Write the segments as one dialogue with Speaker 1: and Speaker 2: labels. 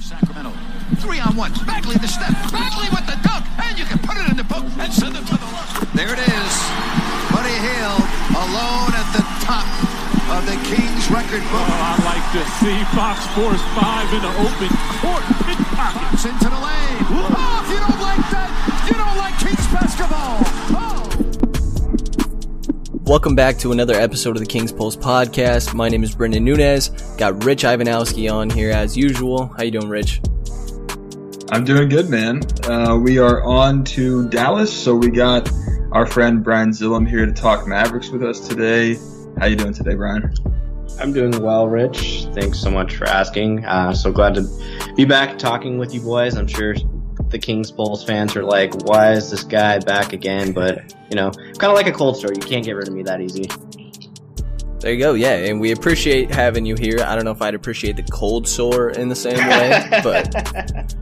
Speaker 1: Sacramento. Three on one. Bagley the step. Bagley with the dunk. And you can put it in the book and send it to the line. There it is. Buddy Hield alone at the top of the Kings record book.
Speaker 2: Oh, I like to see Fox Force 5 in the open court.
Speaker 1: Fox into the lane. Oh, if you don't like that, you don't like Kings basketball.
Speaker 3: Welcome back to another episode of the Kings Pulse podcast. My name is Brendan Nunez. Got Rich Ivanowski on here as usual. How you doing, Rich?
Speaker 4: I'm doing good, man. Uh, we are on to Dallas, so we got our friend Brian Zillum here to talk Mavericks with us today. How you doing today, Brian?
Speaker 5: I'm doing well, Rich. Thanks so much for asking. Uh, so glad to be back talking with you boys. I'm sure the Kings Pulse fans are like, why is this guy back again? But, you know, kind of like a cold store. You can't get rid of me that easy.
Speaker 3: There you go. Yeah, and we appreciate having you here. I don't know if I'd appreciate the cold sore in the same way, but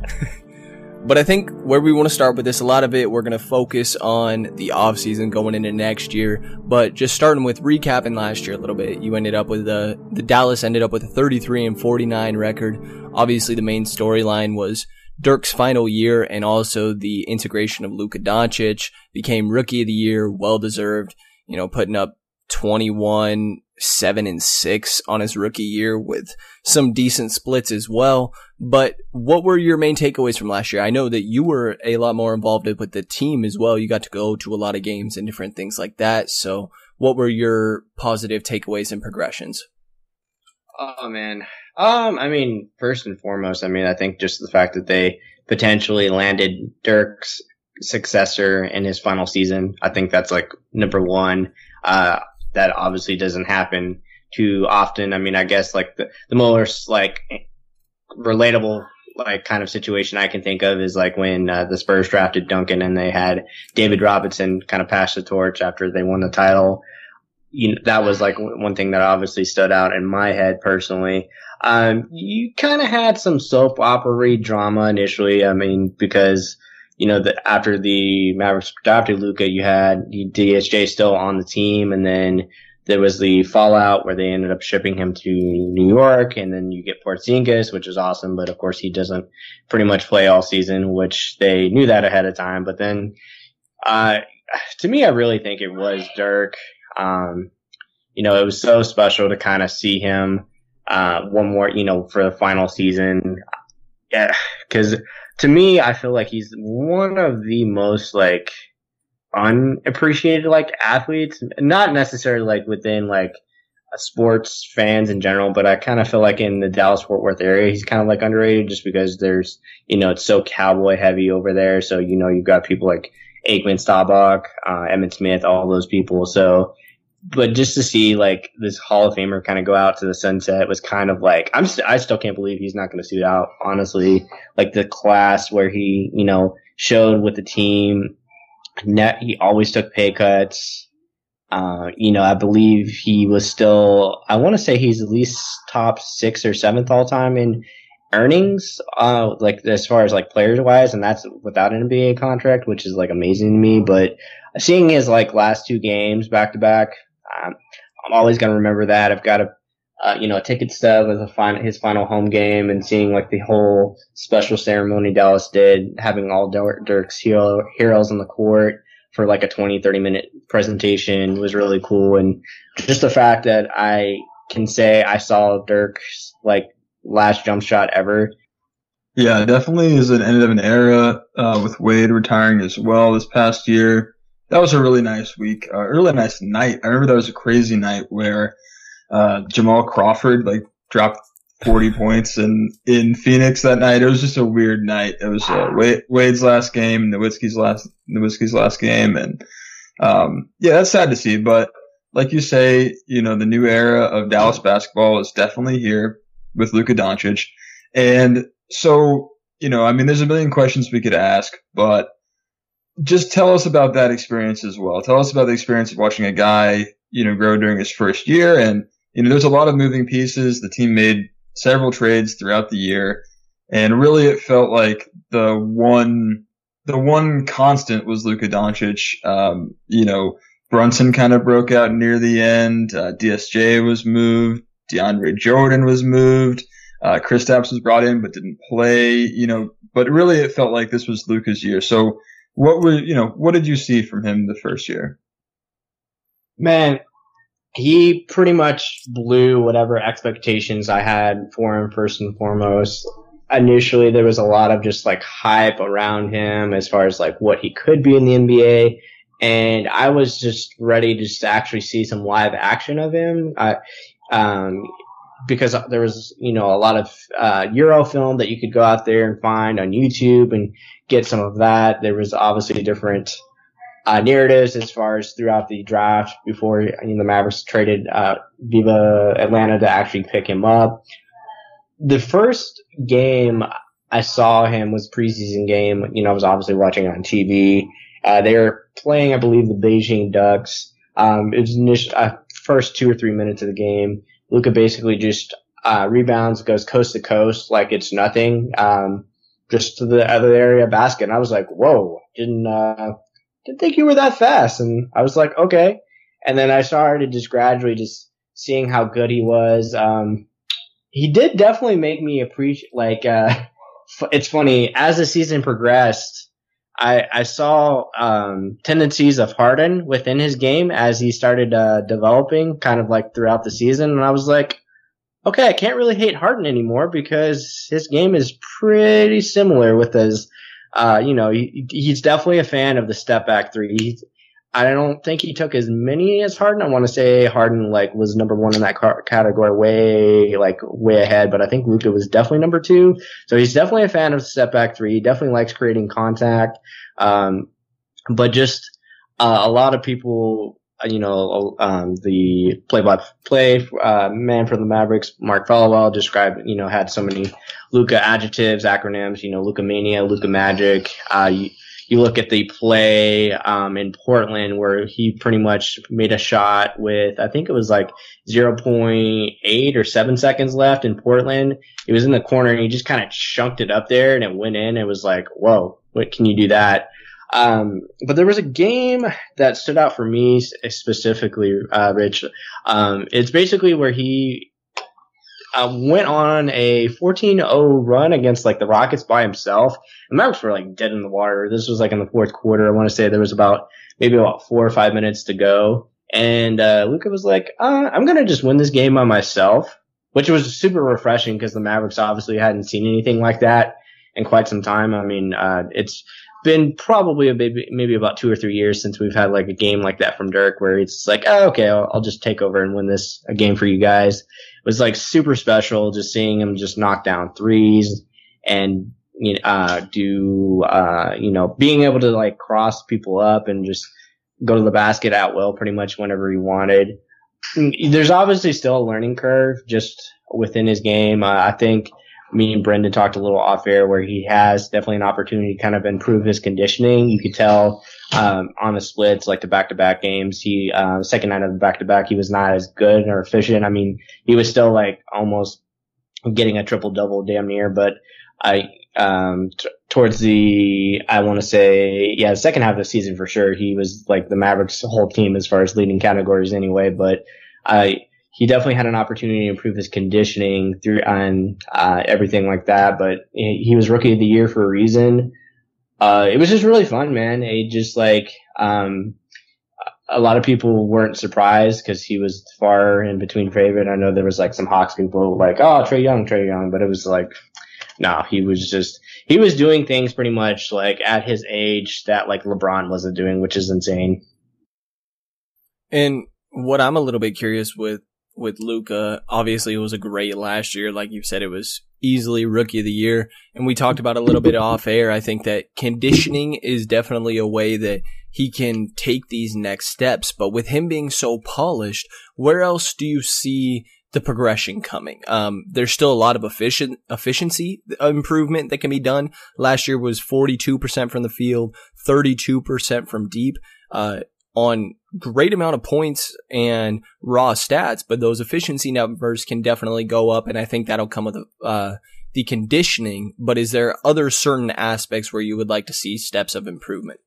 Speaker 3: but I think where we want to start with this, a lot of it we're going to focus on the off season going into next year. But just starting with recapping last year a little bit, you ended up with the the Dallas ended up with a 33 and 49 record. Obviously, the main storyline was Dirk's final year and also the integration of Luka Doncic became rookie of the year, well deserved. You know, putting up 21, 7 and 6 on his rookie year with some decent splits as well. But what were your main takeaways from last year? I know that you were a lot more involved with the team as well. You got to go to a lot of games and different things like that. So what were your positive takeaways and progressions?
Speaker 5: Oh man. Um, I mean, first and foremost, I mean, I think just the fact that they potentially landed Dirk's successor in his final season. I think that's like number one. Uh, that obviously doesn't happen too often. I mean, I guess like the, the most like relatable like kind of situation I can think of is like when uh, the Spurs drafted Duncan and they had David Robinson kind of pass the torch after they won the title. You know, that was like one thing that obviously stood out in my head personally. Um, you kind of had some soap opera drama initially. I mean, because you know, the, after the Mavericks drafted Luka, you had DSJ still on the team, and then there was the fallout where they ended up shipping him to New York, and then you get Porzingis, which is awesome, but of course he doesn't pretty much play all season, which they knew that ahead of time. But then, uh, to me, I really think it was Dirk. Um, you know, it was so special to kind of see him, uh, one more, you know, for the final season. Yeah, cause to me, I feel like he's one of the most like unappreciated like athletes. Not necessarily like within like sports fans in general, but I kind of feel like in the Dallas Fort Worth area, he's kind of like underrated just because there's you know it's so cowboy heavy over there. So you know you've got people like Aikman, Staubach, uh, Emmitt Smith, all those people. So but just to see like this Hall of Famer kind of go out to the sunset was kind of like I'm st- I still can't believe he's not going to suit out. Honestly, like the class where he you know showed with the team. Net he always took pay cuts. Uh, you know, I believe he was still. I want to say he's at least top six or seventh all time in earnings. Uh, like as far as like players wise, and that's without an NBA contract, which is like amazing to me. But seeing his like last two games back to back, um, I'm always going to remember that. I've got a, uh, you know, a ticket stub as a final, his final home game and seeing like the whole special ceremony Dallas did, having all Dirk's hero, heroes on the court for like a 20, 30 minute presentation was really cool. And just the fact that I can say I saw Dirk's like last jump shot ever.
Speaker 4: Yeah, definitely is an end of an era, uh, with Wade retiring as well this past year that was a really nice week, uh, really nice night. I remember that was a crazy night where uh, Jamal Crawford like dropped 40 points in in Phoenix that night. It was just a weird night. It was uh, Wade, Wade's last game, Nowitzki's last Nowitzki's last game, and um, yeah, that's sad to see. But like you say, you know, the new era of Dallas basketball is definitely here. with Luka Doncic. And so, you know, I mean, there's a million questions we could ask, but just tell us about that experience as well. Tell us about the experience of watching a guy, you know, grow during his first year. And, you know, there's a lot of moving pieces. The team made several trades throughout the year. And really it felt like the one, the one constant was Luka Doncic. Um, you know, Brunson kind of broke out near the end. Uh, DSJ was moved. DeAndre Jordan was moved. Uh, Kristaps was brought in but didn't play, you know, but really it felt like this was Luka's year. So what were, you know, what did you see from him the first year?
Speaker 5: Man, he pretty much blew whatever expectations I had for him first and foremost. Initially, there was a lot of just like hype around him as far as like what he could be in the NBA. And I was just ready just to actually see some live action of him. I, um, because there was, you know, a lot of uh, Euro film that you could go out there and find on YouTube and get some of that. There was obviously different uh, narratives as far as throughout the draft before you know, the Mavericks traded uh, Viva Atlanta to actually pick him up. The first game I saw him was preseason game. You know, I was obviously watching on TV. Uh, they were playing, I believe, the Beijing Ducks. Um, it was initial, uh, first two or three minutes of the game. Luka basically just uh, rebounds, goes coast to coast like it's nothing, um, just to the other area basket. And I was like, whoa, didn't uh, didn't think you were that fast. And I was like, okay. And then I started just gradually just seeing how good he was. Um, he did definitely make me appreciate, like, uh, it's funny, as the season progressed, I, I saw um, tendencies of Harden within his game as he started uh, developing, kind of like throughout the season, and I was like, okay, I can't really hate Harden anymore because his game is pretty similar with his, uh, you know, he, he's definitely a fan of the step back three. I don't think he took as many as Harden. I want to say Harden like was number one in that category, way like way ahead. But I think Luka was definitely number two. So he's definitely a fan of step back three. He definitely likes creating contact. Um, but just uh, a lot of people, uh, you know, um, the play-by-play uh, man for the Mavericks, Mark Followill, described, you know, had so many Luka adjectives, acronyms, you know, Luka mania, Luka magic. Uh, you, look at the play um, in Portland where he pretty much made a shot with I think it was like 0.8 or 7 seconds left in Portland. It was in the corner and he just kind of chunked it up there and it went in. It was like, whoa, what can you do that? Um, but there was a game that stood out for me specifically, uh, Rich. Um, it's basically where he uh, went on a 14-0 run against like the Rockets by himself. The Mavericks were like dead in the water. This was like in the fourth quarter. I want to say there was about maybe about four or five minutes to go. And, uh, Luka was like, uh, I'm to just win this game by myself, which was super refreshing because the Mavericks obviously hadn't seen anything like that in quite some time. I mean, uh, it's been probably a maybe, maybe about two or three years since we've had like a game like that from Dirk where it's like, oh, okay, I'll, I'll just take over and win this a game for you guys. It was like super special just seeing him just knock down threes and you know, uh, do, uh, you know, being able to like cross people up and just go to the basket at will pretty much whenever he wanted. There's obviously still a learning curve just within his game. Uh, I think me and Brendan talked a little off air where he has definitely an opportunity to kind of improve his conditioning. You could tell um, on the splits, like the back to back games, he uh, second night of the back to back, he was not as good or efficient. I mean, he was still like almost getting a triple double damn near, but I um, t- towards the I want to say yeah, second half of the season for sure, he was like the Mavericks whole team as far as leading categories anyway, but I he definitely had an opportunity to improve his conditioning through and uh, everything like that. But he was rookie of the year for a reason. Uh, it was just really fun, man. It just like um, a lot of people weren't surprised because he was far in between favorite. I know there was like some Hawks people like, oh, Trae Young, Trae Young, but it was like, no, he was just he was doing things pretty much like at his age that like LeBron wasn't doing, which is insane.
Speaker 3: And what I'm a little bit curious with with Luka. Obviously, it was a great last year. Like you said, it was easily rookie of the year. And we talked about a little bit off air. I think that conditioning is definitely a way that he can take these next steps. But with him being so polished, where else do you see the progression coming. Um, there's still a lot of efficient efficiency improvement that can be done. Last year was 42% from the field, 32% from deep, uh, on great amount of points and raw stats, but those efficiency numbers can definitely go up. And I think that'll come with, uh, the conditioning, but is there other certain aspects where you would like to see steps of improvement?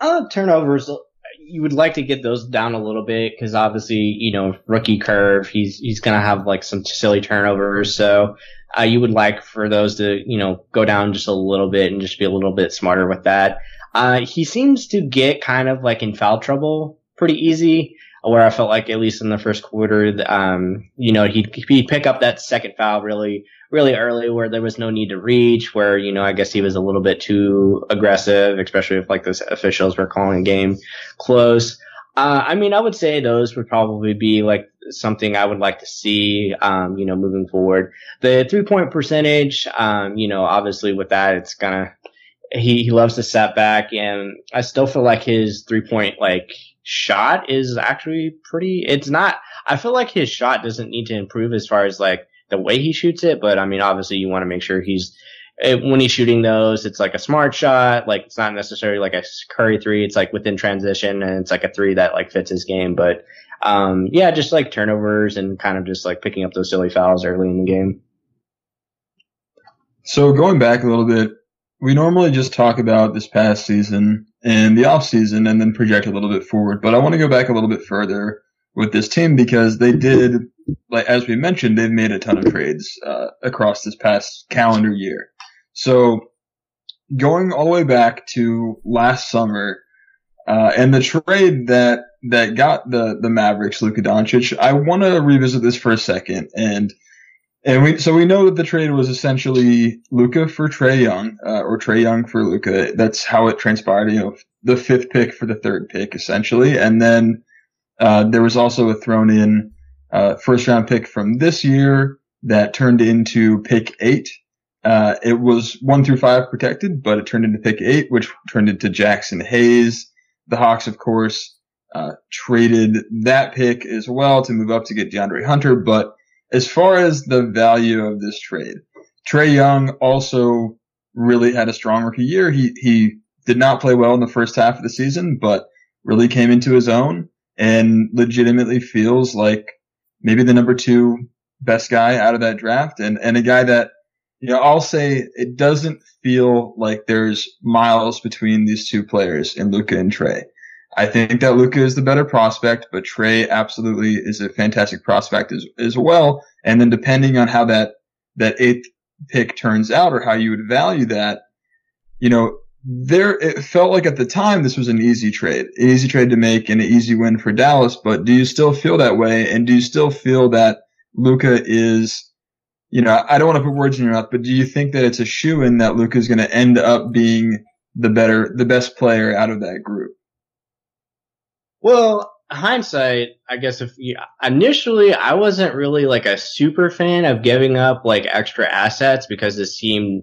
Speaker 5: Uh, turnovers, you would like to get those down a little bit because obviously, you know, rookie curve, he's he's gonna have like some silly turnovers. So uh, you would like for those to, you know, go down just a little bit and just be a little bit smarter with that. Uh, he seems to get kind of like in foul trouble pretty easy where I felt like at least in the first quarter, um, you know, he'd, he'd pick up that second foul really, really early where there was no need to reach, where, you know, I guess he was a little bit too aggressive, especially if like those officials were calling a game close. Uh, I mean, I would say those would probably be like something I would like to see, um, you know, moving forward. The three point percentage, um, you know, obviously with that, it's gonna, he, he loves to set back and I still feel like his three point, like, shot is actually pretty. It's not. I feel like his shot doesn't need to improve as far as like the way he shoots it, but I mean, obviously, you want to make sure he's it, when he's shooting those, it's like a smart shot. Like it's not necessarily like a Curry three. It's like within transition, and it's like a three that like fits his game. But um, yeah, just like turnovers and kind of just like picking up those silly fouls early in the game.
Speaker 4: So going back a little bit, we normally just talk about this past season and the off season and then project a little bit forward. But I want to go back a little bit further with this team because they did, like as we mentioned, they've made a ton of trades uh, across this past calendar year. So going all the way back to last summer uh, and the trade that that got the the Mavericks Luka Doncic, I want to revisit this for a second and and we, so we know that the trade was essentially Luka for Trae Young, uh, or Trae Young for Luka. That's how it transpired. You know, the fifth pick for the third pick, essentially. And then, uh, there was also a thrown in, uh, first round pick from this year that turned into pick eight. Uh, it was one through five protected, but it turned into pick eight, which turned into Jaxson Hayes. The Hawks, of course, uh, traded that pick as well to move up to get DeAndre Hunter, but as far as the value of this trade, Trae Young also really had a strong rookie year. He he did not play well in the first half of the season, but really came into his own and legitimately feels like maybe the number two best guy out of that draft and, and a guy that, you know, I'll say it doesn't feel like there's miles between these two players in Luka and Trae. I think that Luka is the better prospect, but Trae absolutely is a fantastic prospect as, as well. And then depending on how that, that eighth pick turns out or how you would value that, you know, there, it felt like at the time this was an easy trade, an easy trade to make and an easy win for Dallas. But do you still feel that way? And do you still feel that Luka is, you know, I don't want to put words in your mouth, but do you think that it's a shoe in that Luka is going to end up being the better, the best player out of that group?
Speaker 5: Well, hindsight, I guess if you, initially I wasn't really like a super fan of giving up like extra assets because this team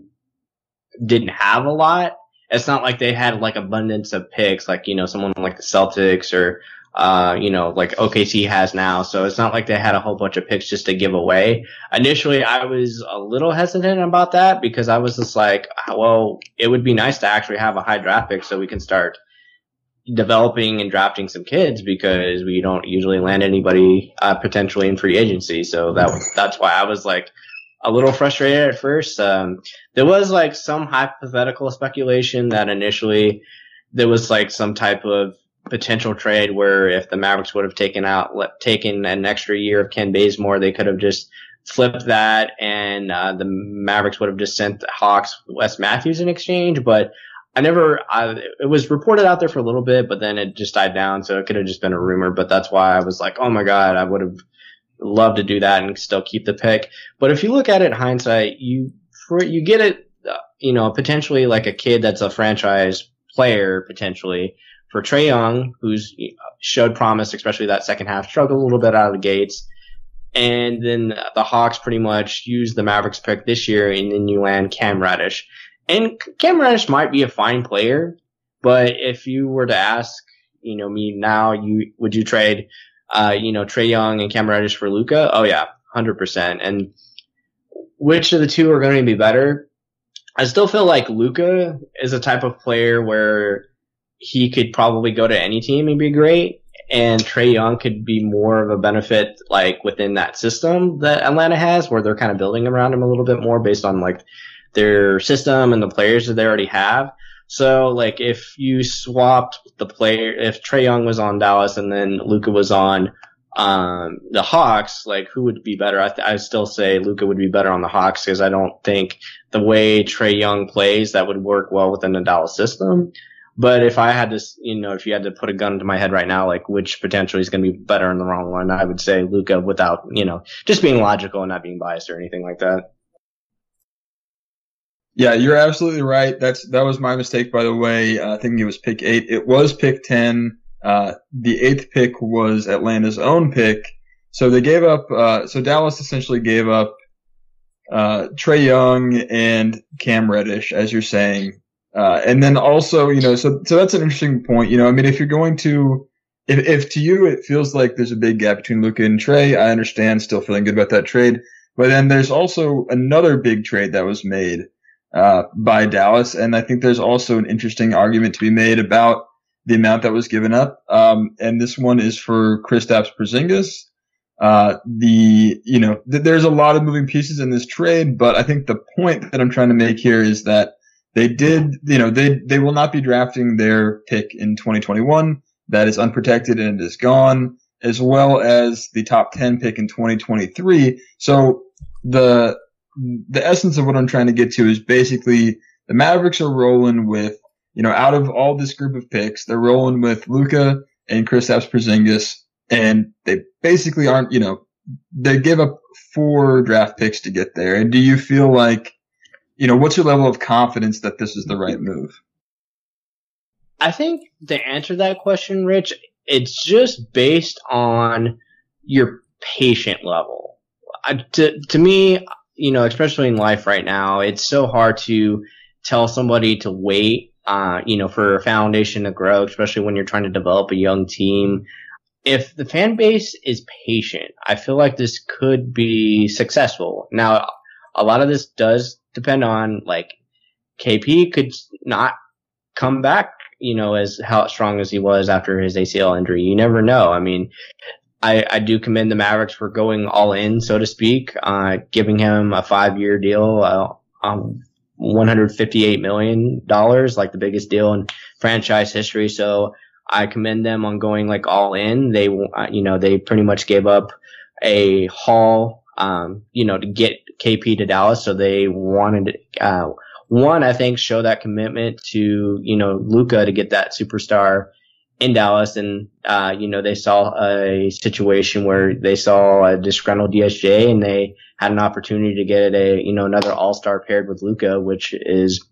Speaker 5: didn't have a lot. It's not like they had like abundance of picks, like, you know, someone like the Celtics or, uh, you know, like OKC has now. So it's not like they had a whole bunch of picks just to give away. Initially, I was a little hesitant about that because I was just like, well, it would be nice to actually have a high draft pick so we can start developing and drafting some kids because we don't usually land anybody uh, potentially in free agency. So that that's why I was like a little frustrated at first. Um, there was like some hypothetical speculation that initially there was like some type of potential trade where if the Mavericks would have taken out taken an extra year of Kent Bazemore, they could have just flipped that and uh, the Mavericks would have just sent the Hawks Wes Matthews in exchange. But I never, I, it was reported out there for a little bit, but then it just died down. So it could have just been a rumor, but that's why I was like, oh my God, I would have loved to do that and still keep the pick. But if you look at it in hindsight, you, for, you get it, uh, you know, potentially like a kid that's a franchise player potentially for Trae Young, who's showed promise, especially that second half, struggled a little bit out of the gates. And then the Hawks pretty much used the Mavericks pick this year and then you land Cam Reddish. And Cam Reddish might be a fine player, but if you were to ask, you know, me now, you would you trade uh, you know, Trae Young and Cam Reddish for Luka? Oh yeah, hundred percent. And which of the two are going to be better? I still feel like Luka is a type of player where he could probably go to any team and be great. And Trae Young could be more of a benefit, like within that system that Atlanta has, where they're kind of building around him a little bit more based on like their system and the players that they already have. So, like, if you swapped the player, if Trae Young was on Dallas and then Luka was on um, the Hawks, like, who would be better? I, th- I still say Luka would be better on the Hawks because I don't think the way Trae Young plays that would work well within the Dallas system. But if I had to, you know, if you had to put a gun to my head right now, like which potentially is going to be better in the wrong one, I would say Luka without, you know, just being logical and not being biased or anything like that.
Speaker 4: Yeah, you're absolutely right. That's that was my mistake, by the way. Uh, think it was pick eight. It was pick ten. Uh, the eighth pick was Atlanta's own pick. So they gave up. Uh, so Dallas essentially gave up uh, Trae Young and Cam Reddish, as you're saying, uh, and then also, you know, so so that's an interesting point. You know, I mean, if you're going to, if if to you it feels like there's a big gap between Luka and Trae, I understand, still feeling good about that trade. But then there's also another big trade that was made uh, by Dallas. And I think there's also an interesting argument to be made about the amount that was given up. Um, and this one is for Kristaps Porzingis. Uh, the, you know, th- there's a lot of moving pieces in this trade, but I think the point that I'm trying to make here is that they did, you know, they, they will not be drafting their pick in 2021. That is unprotected and is gone, as well as the top 10 pick in 2023. So the, the essence of what I'm trying to get to is basically the Mavericks are rolling with, you know, out of all this group of picks, they're rolling with Luka and Kristaps Porzingis, and they basically aren't, you know, they give up four draft picks to get there. And do you feel like, you know, what's your level of confidence that this is the right move?
Speaker 5: I think to answer that question, Rich, it's just based on your patient level. I, to, to me, you know, especially in life right now, it's so hard to tell somebody to wait, uh, you know, for a foundation to grow, especially when you're trying to develop a young team. If the fan base is patient, I feel like this could be successful. Now, a lot of this does depend on like KP could not come back, you know, as how strong as he was after his ACL injury. You never know. I mean, I, I do commend the Mavericks for going all in, so to speak, uh, giving him a five year deal, uh, um, $158 million, like the biggest deal in franchise history. So I commend them on going like all in. They, uh, you know, they pretty much gave up a haul, um, you know, to get KP to Dallas. So they wanted, uh, one, I think show that commitment to, you know, Luka to get that superstar in Dallas, and uh, you know they saw a situation where they saw a disgruntled DSJ, and they had an opportunity to get a you know another All Star paired with Luka, which is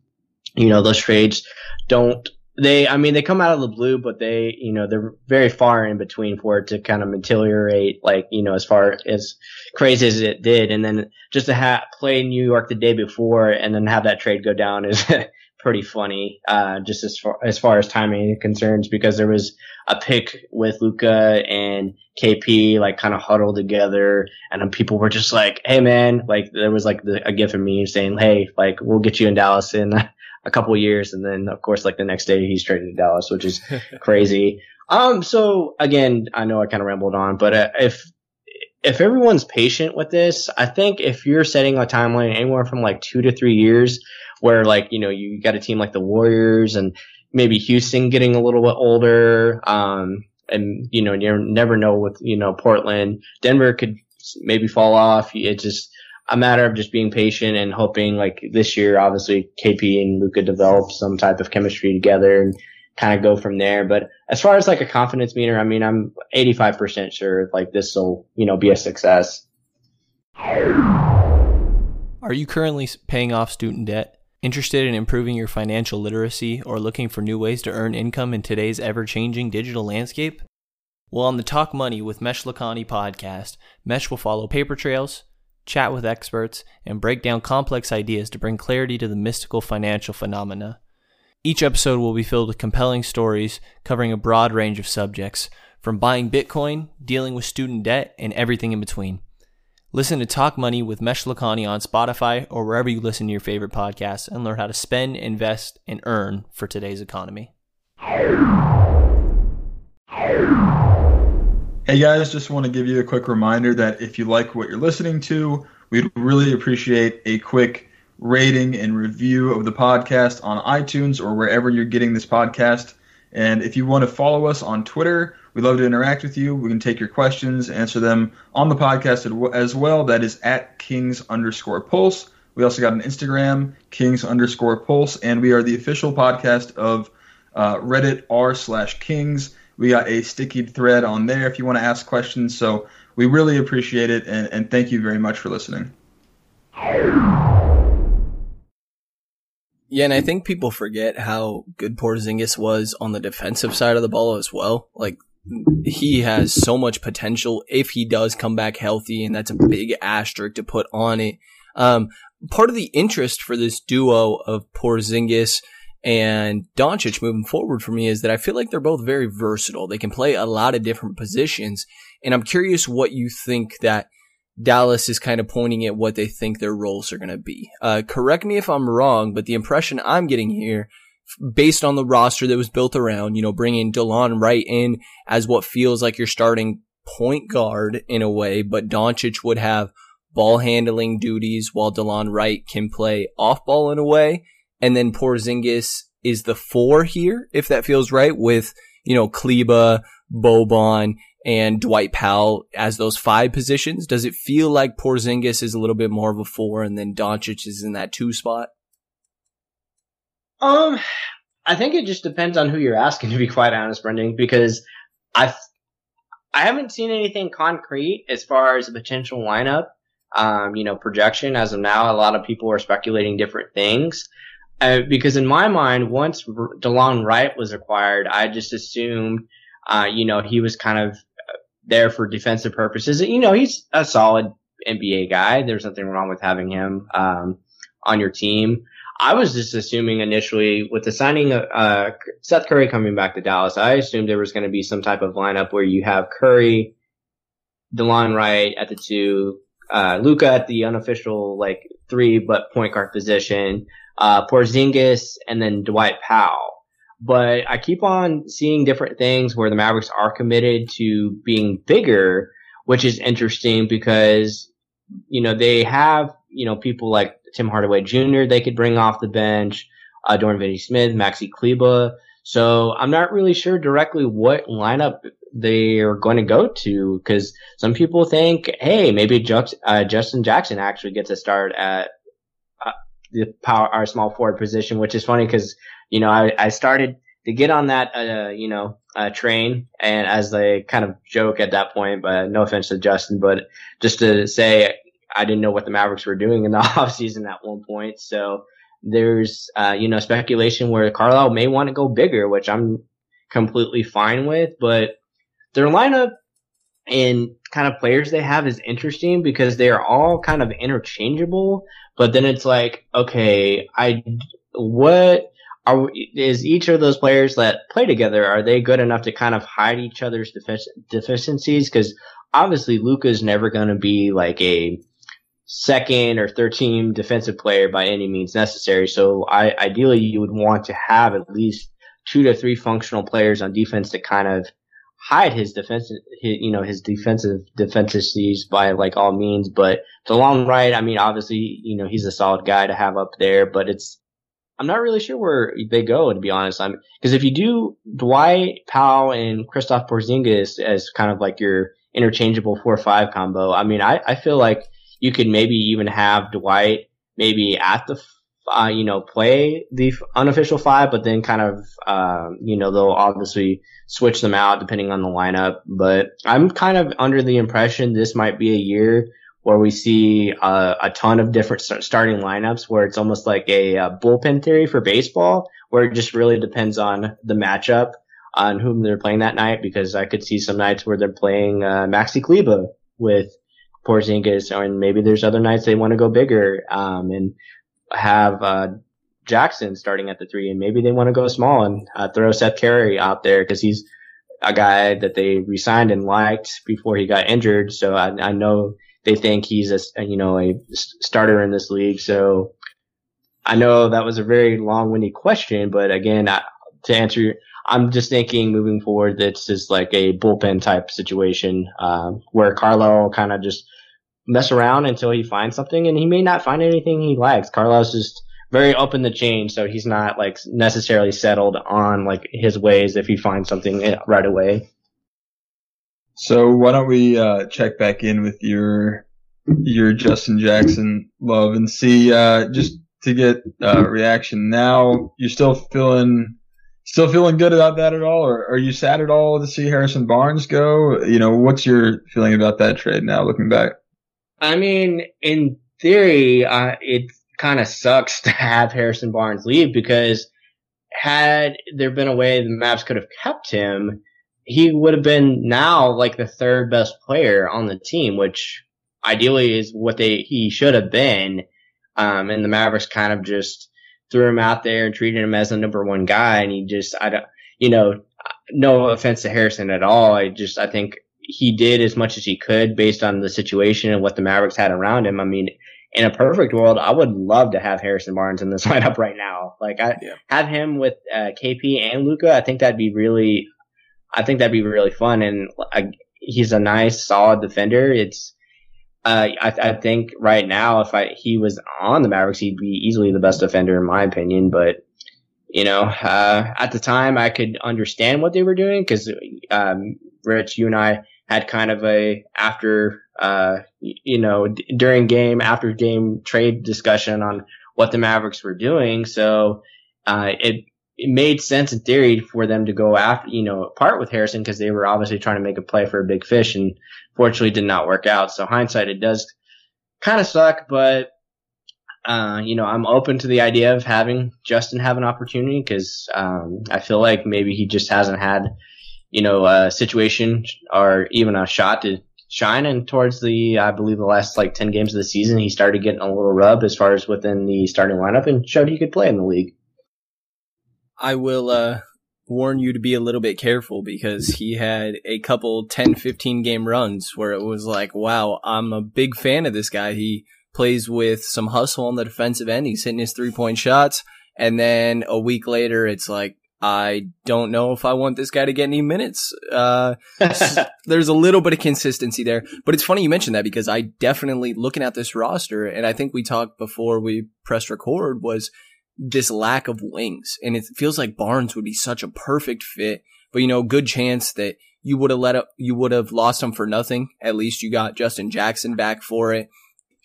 Speaker 5: you know those trades don't they I mean they come out of the blue, but they you know they're very far in between for it to kind of materialize like you know as far as crazy as it did, and then just to have play New York the day before and then have that trade go down is pretty funny, uh, just as far as far as timing concerns, because there was a pick with Luka and KP like kind of huddled together, and then people were just like, "Hey, man!" Like there was like the, a gift of me saying, "Hey, like we'll get you in Dallas in a couple years," and then of course like the next day he's traded to Dallas, which is crazy. Um, so again, I know I kind of rambled on, but uh, if if everyone's patient with this, I think if you're setting a timeline anywhere from like two to three years, where like you know you got a team like the Warriors and maybe Houston getting a little bit older, um, and you know you never know with you know Portland, Denver could maybe fall off. It's just a matter of just being patient and hoping like this year, obviously KP and Luka develop some type of chemistry together and kind of go from there. But as far as like a confidence meter, I mean, I'm 85% sure like this will, you know, be a success.
Speaker 3: Are you currently paying off student debt? Interested in improving your financial literacy or looking for new ways to earn income in today's ever changing digital landscape? Well, on the Talk Money with Mesh Lakhani podcast, Mesh will follow paper trails, chat with experts, and break down complex ideas to bring clarity to the mystical financial phenomena. Each episode will be filled with compelling stories covering a broad range of subjects, from buying Bitcoin, dealing with student debt, and everything in between. Listen to Talk Money with Mesh Lakhani on Spotify or wherever you listen to your favorite podcasts and learn how to spend, invest, and earn for today's economy.
Speaker 4: Hey guys, just want to give you a quick reminder that if you like what you're listening to, we'd really appreciate a quick rating and review of the podcast on iTunes or wherever you're getting this podcast. And if you want to follow us on Twitter, we love to interact with you. We can take your questions, answer them on the podcast as well. That is at Kings underscore Pulse. We also got an Instagram, Kings underscore Pulse, and we are the official podcast of uh, Reddit r slash Kings. We got a sticky thread on there if you want to ask questions. So we really appreciate it, and, and thank you very much for listening.
Speaker 3: Yeah, and I think people forget how good Porzingis was on the defensive side of the ball as well. Like he has so much potential if he does come back healthy, and that's a big asterisk to put on it. Um, part of the interest for this duo of Porzingis and Doncic moving forward for me is that I feel like they're both very versatile. They can play a lot of different positions, and I'm curious what you think that Dallas is kind of pointing at what they think their roles are going to be. Uh, correct me if I'm wrong, but the impression I'm getting here, based on the roster that was built around, you know, bringing Delon Wright in as what feels like you're starting point guard in a way, but Doncic would have ball handling duties while Delon Wright can play off ball in a way. And then Porzingis is the four here, if that feels right, with, you know, Kleber, Boban, and Dwight Powell as those five positions? Does it feel like Porzingis is a little bit more of a four and then Doncic is in that two spot?
Speaker 5: Um, I think it just depends on who you're asking, to be quite honest, Brendan, because I I haven't seen anything concrete as far as a potential lineup, um, you know, projection as of now. A lot of people are speculating different things. Uh, because in my mind, once Delon Wright was acquired, I just assumed, uh, you know, he was kind of there for defensive purposes. You know, he's a solid NBA guy. There's nothing wrong with having him um, on your team. I was just assuming initially with the signing of uh, Seth Curry coming back to Dallas, I assumed there was going to be some type of lineup where you have Curry, Delon Wright at the two, uh, Luka at the unofficial like three but point guard position, uh, Porzingis, and then Dwight Powell. But I keep on seeing different things where the Mavericks are committed to being bigger, which is interesting because, you know, they have, you know, people like Tim Hardaway Jr. they could bring off the bench, uh, Dorian Finney-Smith, Maxi Kleber. So I'm not really sure directly what lineup they are going to go to because some people think, hey, maybe uh, Justin Jackson actually gets a start at uh, the power, our small forward position, which is funny because you know, I, I started to get on that, uh, you know, uh, train and as they kind of joke at that point, but no offense to Justin, but just to say I didn't know what the Mavericks were doing in the offseason at one point. So there's, uh, you know, speculation where Carlisle may want to go bigger, which I'm completely fine with, but their lineup and kind of players they have is interesting because they are all kind of interchangeable, but then it's like, okay, I, what, are is each of those players that play together are they good enough to kind of hide each other's defic- deficiencies? Because obviously Luka is never going to be like a second or third team defensive player by any means necessary. So I ideally you would want to have at least two to three functional players on defense to kind of hide his defensive, his, you know, his defensive deficiencies by like all means. But Delon Wright, I mean, obviously, you know, he's a solid guy to have up there, but it's I'm not really sure where they go, to be honest. I'm because if you do Dwight Powell and Kristaps Porzingis as kind of like your interchangeable four five combo, I mean, I, I feel like you could maybe even have Dwight maybe at the uh, you know play the unofficial five, but then kind of uh, you know they'll obviously switch them out depending on the lineup. But I'm kind of under the impression this might be a year where we see uh, a ton of different start- starting lineups where it's almost like a, a, bullpen theory for baseball where it just really depends on the matchup on whom they're playing that night because I could see some nights where they're playing uh, Maxi Kleber with Porzingis and maybe there's other nights they want to go bigger um, and have uh, Jackson starting at the three and maybe they want to go small and uh, throw Seth Curry out there because he's a guy that they resigned and liked before he got injured. So I, I know they think he's a you know a starter in this league. So I know that was a very long-winded question, but again, I, to answer, I'm just thinking moving forward, this is like a bullpen type situation uh, where Carlo kind of just mess around until he finds something, and he may not find anything he likes. Carlisle's just very open to change, so he's not like necessarily settled on like his ways if he finds something eh, right away.
Speaker 4: So why don't we uh, check back in with your your Justin Jackson love and see uh, just to get uh, reaction now. You're still feeling still feeling good about that at all, or are you sad at all to see Harrison Barnes go? You know, what's your feeling about that trade now, looking back?
Speaker 5: I mean, in theory, uh, it kind of sucks to have Harrison Barnes leave because had there been a way the Mavs could have kept him, he would have been now like the third best player on the team, which ideally is what they he should have been. Um, and the Mavericks kind of just threw him out there and treated him as the number one guy. And he just, I don't, you know, no offense to Harrison at all. I just, I think he did as much as he could based on the situation and what the Mavericks had around him. I mean, in a perfect world, I would love to have Harrison Barnes in this lineup right now. Like I yeah. have him with uh, KP and Luka. I think that'd be really, I think that'd be really fun. And uh, he's a nice, solid defender. It's, uh, I, I, think right now, if I, he was on the Mavericks, he'd be easily the best defender in my opinion. But you know, uh, at the time, I could understand what they were doing because, um, Rich, you and I had kind of a after, uh, you know, d- during game after game trade discussion on what the Mavericks were doing. So, uh, it, it made sense in theory for them to go after, you know, part with Harrison because they were obviously trying to make a play for a big fish and fortunately did not work out. So hindsight, it does kind of suck, but, uh, you know, I'm open to the idea of having Justin have an opportunity because, um, I feel like maybe he just hasn't had, you know, a situation or even a shot to shine. And towards the, I believe the last like 10 games of the season, he started getting a little rub as far as within the starting lineup and showed he could play in the league.
Speaker 3: I will uh, warn you to be a little bit careful because he had a couple 10, 15 game runs where it was like, wow, I'm a big fan of this guy. He plays with some hustle on the defensive end. He's hitting his three point shots. And then a week later, it's like, I don't know if I want this guy to get any minutes. Uh, there's a little bit of consistency there, but it's funny you mentioned that because I definitely looking at this roster, and I think we talked before we pressed record was this lack of wings. And it feels like Barnes would be such a perfect fit, but you know, good chance that you would have let up, you would have lost him for nothing. At least you got Justin Jackson back for it.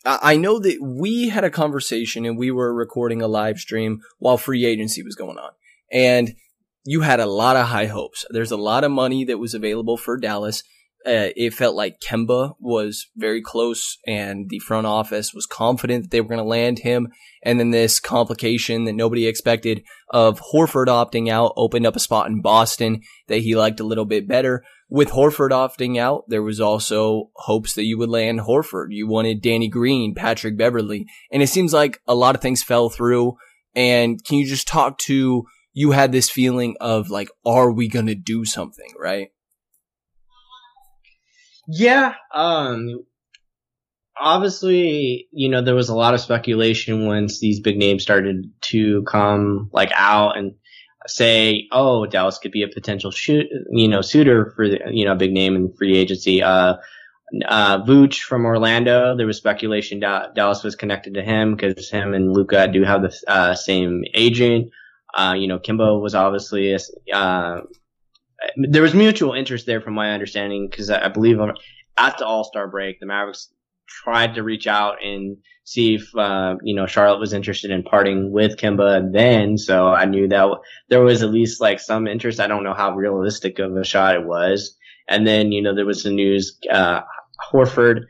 Speaker 3: I know that we had a conversation and we were recording a live stream while free agency was going on. And you had a lot of high hopes. There's a lot of money that was available for Dallas. Uh, it felt like Kemba was very close and the front office was confident that they were going to land him. And then this complication that nobody expected of Horford opting out opened up a spot in Boston that he liked a little bit better. With Horford opting out, there was also hopes that you would land Horford. You wanted Danny Green, Patrick Beverley, and it seems like a lot of things fell through. And can you just talk to, you had this feeling of like, are we going to do something, right?
Speaker 5: Yeah, um, obviously, you know, there was a lot of speculation once these big names started to come like out and say, oh, Dallas could be a potential shoot, you know, suitor for the, you know, a big name in free agency. Uh, uh, Vooch from Orlando, there was speculation that Dallas was connected to him because him and Luka do have the uh, same agent. Uh, you know, Kemba was obviously, uh, there was mutual interest there from my understanding because I, I believe at the All Star break, the Mavericks tried to reach out and see if uh, you know Charlotte was interested in parting with Kemba then. So I knew that there was at least like some interest. I don't know how realistic of a shot it was. And then you know there was the news uh, Horford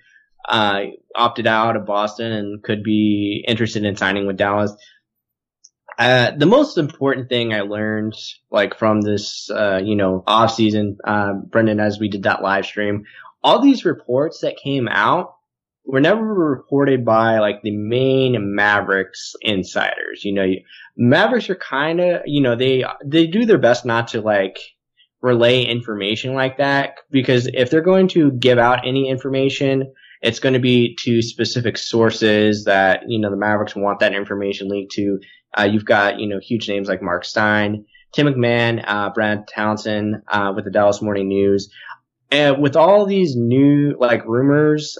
Speaker 5: uh, opted out of Boston and could be interested in signing with Dallas. Uh, the most important thing I learned, like from this, uh, you know, off season, uh, Brendan, as we did that live stream, all these reports that came out were never reported by like the main Mavericks insiders. You know, Mavericks are kind of, you know, they, they do their best not to like relay information like that because if they're going to give out any information, it's going to be to specific sources that, you know, the Mavericks want that information leaked to. Uh, you've got, you know, huge names like Marc Stein, Tim MacMahon, uh, Brad Townsend, uh, with the Dallas Morning News. And with all these new, like, rumors,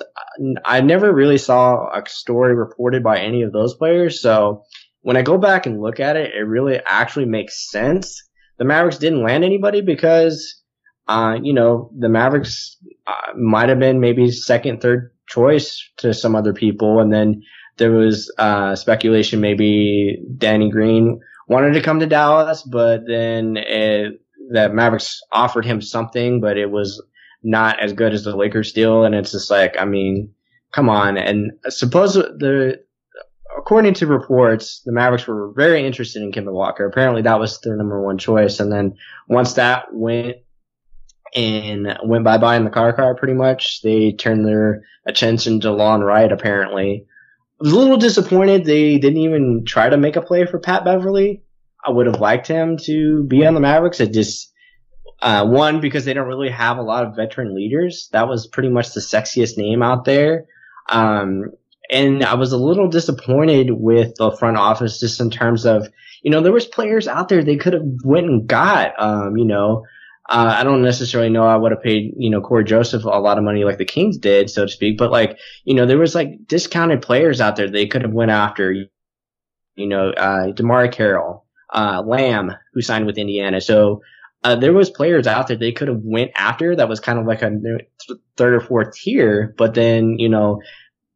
Speaker 5: I never really saw a story reported by any of those players. So when I go back and look at it, it really actually makes sense. The Mavericks didn't land anybody because, uh, you know, the Mavericks uh, might have been maybe second, third choice to some other people. And then there was, uh, speculation maybe Danny Green wanted to come to Dallas, but then it, the Mavericks offered him something, but it was not as good as the Lakers deal. And it's just like, I mean, come on. And suppose the, according to reports, the Mavericks were very interested in Kemba Walker. Apparently that was their number one choice. And then once that went and went bye bye in the car car pretty much, they turned their attention to Lon Wright apparently. I was a little disappointed they didn't even try to make a play for Pat Beverley. I would have liked him to be on the Mavericks. It just, uh, one, because they don't really have a lot of veteran leaders. That was pretty much the sexiest name out there. Um, and I was a little disappointed with the front office just in terms of, you know, there was players out there they could have went and got, um, you know, uh, I don't necessarily know I would have paid, you know, Cory Joseph a lot of money like the Kings did, so to speak. But like, you know, there was like discounted players out there they could have went after, you know, uh, Carroll, uh, Lamb, who signed with Indiana. So, uh, there was players out there they could have went after that was kind of like a third or fourth tier, but then, you know,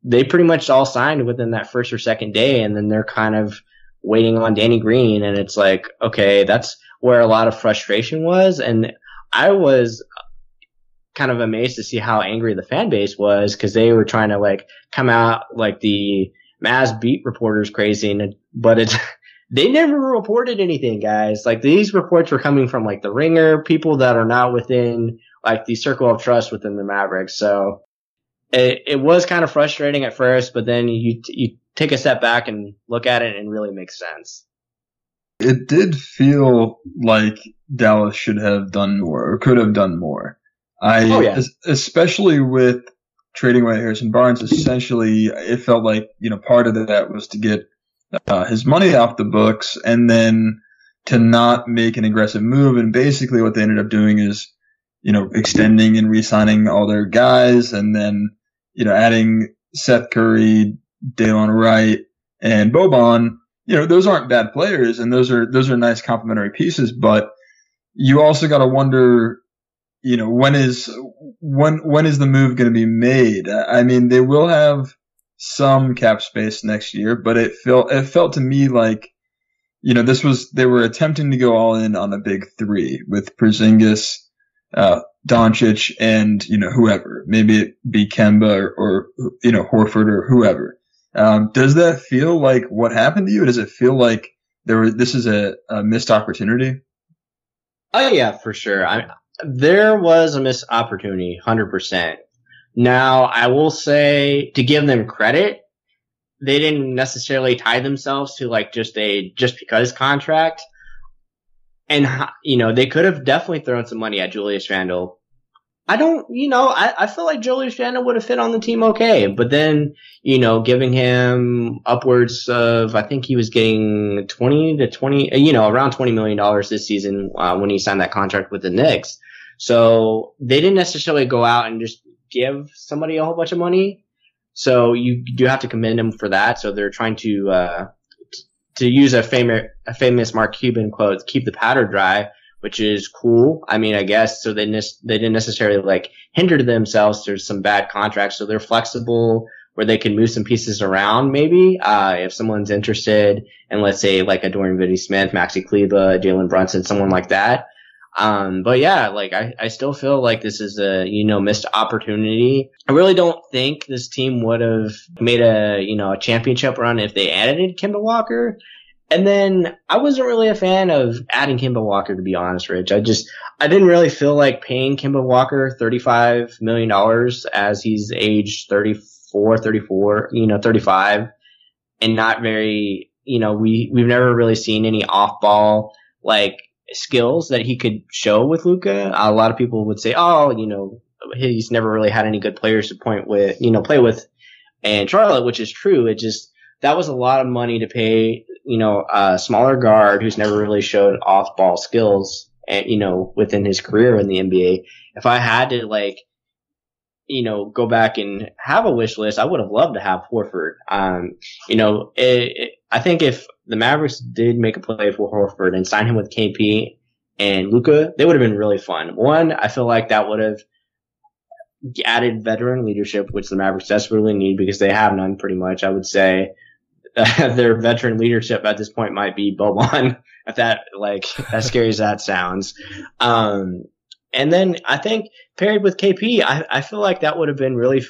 Speaker 5: they pretty much all signed within that first or second day and then they're kind of waiting on Danny Green and it's like, okay, that's where a lot of frustration was. And I was kind of amazed to see how angry the fan base was because they were trying to like come out like the Mavs beat reporters crazy, and, but it's they never reported anything, guys. Like these reports were coming from like the Ringer, people that are not within like the circle of trust within the Mavericks. So it, it was kind of frustrating at first, but then you you take a step back and look at it and it really makes sense.
Speaker 4: It did feel like Dallas should have done more or could have done more. I,
Speaker 5: Oh, yeah.
Speaker 4: especially with trading away Harrison Barnes, essentially, it felt like, you know, part of that was to get uh, his money off the books and then to not make an aggressive move. And basically what they ended up doing is, you know, extending and re-signing all their guys and then, you know, adding Seth Curry, Delon Wright, and Boban. You know, those aren't bad players and those are, those are nice complementary pieces, but you also got to wonder, you know, when is, when, when is the move going to be made? I mean, they will have some cap space next year, but it felt, it felt to me like, you know, this was, they were attempting to go all in on the big three with Porzingis, uh, Doncic and, you know, whoever, maybe it be Kemba or, or you know, Horford or whoever. Um, does that feel like what happened to you? Does it feel like there was, this is a, a missed opportunity?
Speaker 5: Oh yeah, for sure. I there was a missed opportunity, hundred percent. Now I will say to give them credit, they didn't necessarily tie themselves to like just a just because contract, and you know they could have definitely thrown some money at Julius Randle. I don't, you know, I, I feel like Julius Randle would have fit on the team okay, but then, you know, giving him upwards of, I think he was getting 20 to 20, you know, around $20 million this season, uh, when he signed that contract with the Knicks. So they didn't necessarily go out and just give somebody a whole bunch of money. So you do have to commend them for that. So they're trying to, uh, to use a famous, a famous Mark Cuban quote, keep the powder dry which is cool. I mean, I guess so they nes- they didn't necessarily like hinder themselves through some bad contracts, so they're flexible where they can move some pieces around. Maybe uh, if someone's interested, and let's say like a Dorian Finney-Smith, Maxi Kleber, Jalen Brunson, someone like that. Um, but yeah, like I, I still feel like this is a you know missed opportunity. I really don't think this team would have made a you know a championship run if they added Kemba Walker. And then I wasn't really a fan of adding Kemba Walker, to be honest, Rich. I just, I didn't really feel like paying Kemba Walker $35 million as he's age 34, 34, you know, 35 and not very, you know, we, we've never really seen any off ball, like skills that he could show with Luka. A lot of people would say, "Oh, you know, he's never really had any good players to point with, you know, play with." And Charlotte, which is true, it just that was a lot of money to pay, you know, a smaller guard who's never really showed off-ball skills, and you know, within his career in the NBA. If I had to like you know, go back and have a wish list, I would have loved to have Horford. Um, you know, it, it, I think if the Mavericks did make a play for Horford and sign him with KP and Luka, they would have been really fun. One, I feel like that would have added veteran leadership, which the Mavericks desperately need because they have none pretty much. I would say their veteran leadership at this point might be Boban, if that, like, as scary as that sounds. Um, and then I think paired with KP, I, I feel like that would have been really,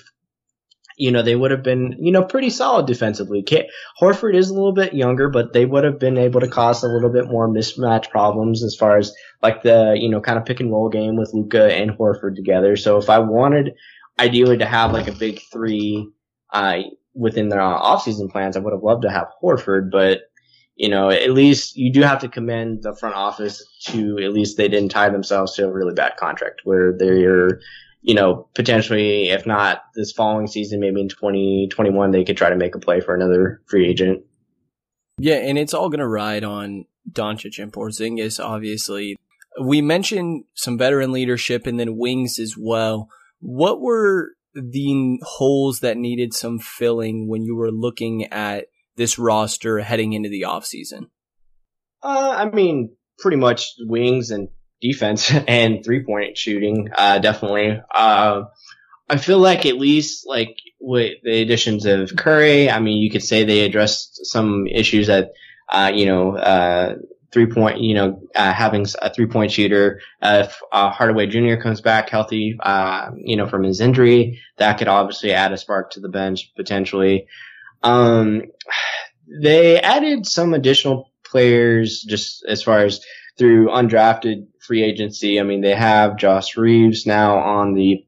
Speaker 5: you know, they would have been, you know, pretty solid defensively. K- Horford is a little bit younger, but they would have been able to cause a little bit more mismatch problems as far as like the, you know, kind of pick and roll game with Luka and Horford together. So if I wanted ideally to have like a big three, uh, within their offseason plans, I would have loved to have Horford, but you know, at least you do have to commend the front office to at least they didn't tie themselves to a really bad contract where they're, you know, potentially, if not this following season, maybe in 2021, they could try to make a play for another free agent.
Speaker 3: Yeah, and it's all going to ride on Doncic and Porzingis, obviously. We mentioned some veteran leadership and then wings as well. What were the holes that needed some filling when you were looking at this roster heading into the offseason?
Speaker 5: Uh, I mean, pretty much wings and defense and three point shooting, uh, definitely. Uh, I feel like at least like with the additions of Curry, I mean, you could say they addressed some issues that, uh, you know, uh, three point, you know, uh, having a three point shooter. Uh, if uh, Hardaway Jr. comes back healthy, uh, you know, from his injury, that could obviously add a spark to the bench potentially. Um, they added some additional players just as far as through undrafted free agency. I mean, they have Josh Reaves now on the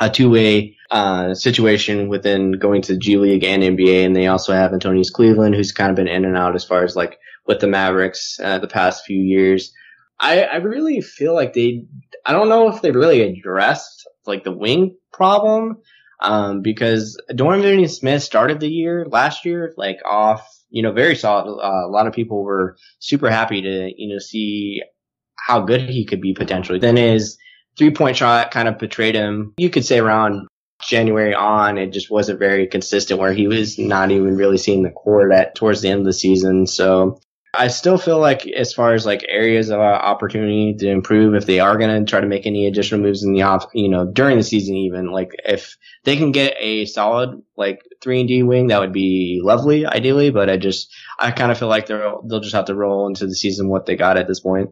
Speaker 5: a two-way uh, situation within going to G League and NBA, and they also have Antonius Cleveland, who's kind of been in and out as far as like with the Mavericks uh, the past few years. I, I really feel like they, I don't know if they really addressed like the wing problem um, because Dorian Finney-Smith started the year last year like off, you know, very solid. Uh, a lot of people were super happy to, you know, see how good he could be potentially. Then his three point shot kind of betrayed him. You could say around January on, it just wasn't very consistent where he was not even really seeing the court at towards the end of the season. So I still feel like as far as like areas of uh, opportunity to improve, if they are going to try to make any additional moves in the off, you know, during the season, even like if they can get a solid like three and D wing, that would be lovely, ideally. But I just, I kind of feel like they'll they'll just have to roll into the season what they got at this point.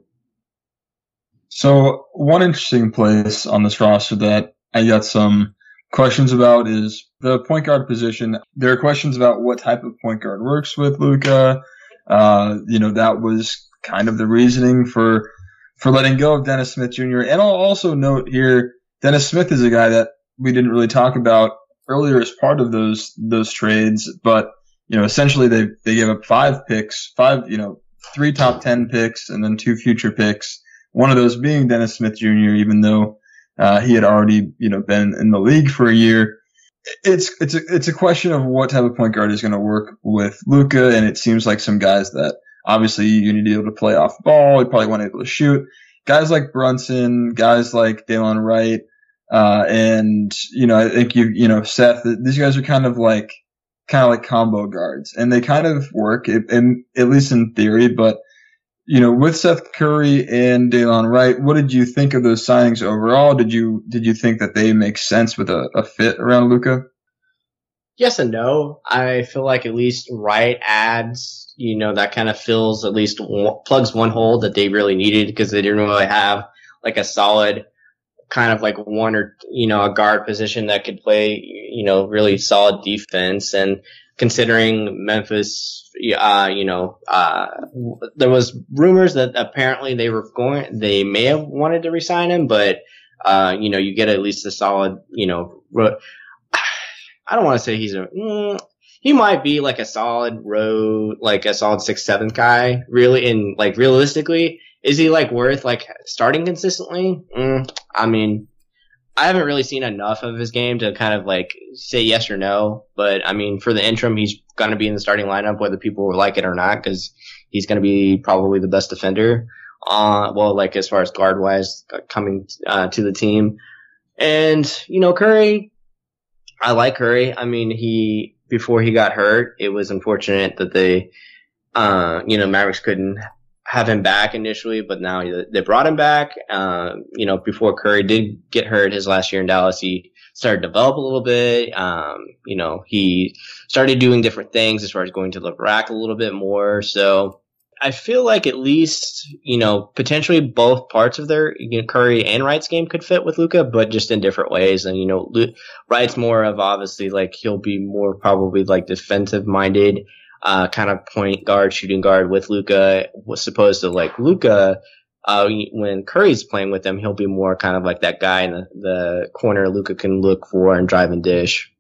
Speaker 4: So one interesting place on this roster that I got some questions about is the point guard position. There are questions about what type of point guard works with Luka uh, you know, that was kind of the reasoning for for letting go of Dennis Smith Jr. And I'll also note here, Dennis Smith is a guy that we didn't really talk about earlier as part of those those trades, but you know, essentially they they gave up five picks, five, you know, three top ten picks, and then two future picks. One of those being Dennis Smith Jr. Even though uh, he had already, you know, been in the league for a year it's it's a it's a question of what type of point guard is going to work with Luka, and it seems like some guys that obviously you need to be able to play off ball. You probably want to be able to shoot. Guys like Brunson, guys like Delon Wright, uh, and you know I think you you know Seth. These guys are kind of like kind of like combo guards, and they kind of work, in, at least in theory. But you know, with Seth Curry and Delon Wright, what did you think of those signings overall? Did you did you think that they make sense with a, a fit around Luka?
Speaker 5: Yes and no. I feel like at least Wright adds, you know, that kind of fills at least one, plugs one hole that they really needed because they didn't really have like a solid kind of like one or you know a guard position that could play you know really solid defense and considering Memphis, uh, you know, uh, there was rumors that apparently they were going, they may have wanted to resign him, but, uh, you know, you get at least a solid, you know, ro- I don't want to say he's a, mm, he might be like a solid road, like a solid six, seventh guy, really, And like realistically, is he like worth like starting consistently? Mm, I mean, I haven't really seen enough of his game to kind of like say yes or no. But I mean, for the interim, he's going to be in the starting lineup whether people like it or not because he's going to be probably the best defender. Uh, well, like as far as guard wise coming uh, to the team, and you know Curry, I like Curry. I mean, he before he got hurt, it was unfortunate that they, uh, you know, Mavericks couldn't have him back initially, but now they brought him back. Uh, you know, before Curry did get hurt his last year in Dallas, he started to develop a little bit. Um, you know, he started doing different things as far as going to the rack a little bit more. So I feel like at least, you know, potentially both parts of their you know, Curry and Wright's game could fit with Luka, but just in different ways. And, you know, Wright's more of obviously like he'll be more probably like defensive minded uh, kind of point guard, shooting guard with Luka was supposed to like Luka. Uh, when Curry's playing with them, he'll be more kind of like that guy in the, the corner Luka can look for and drive and dish.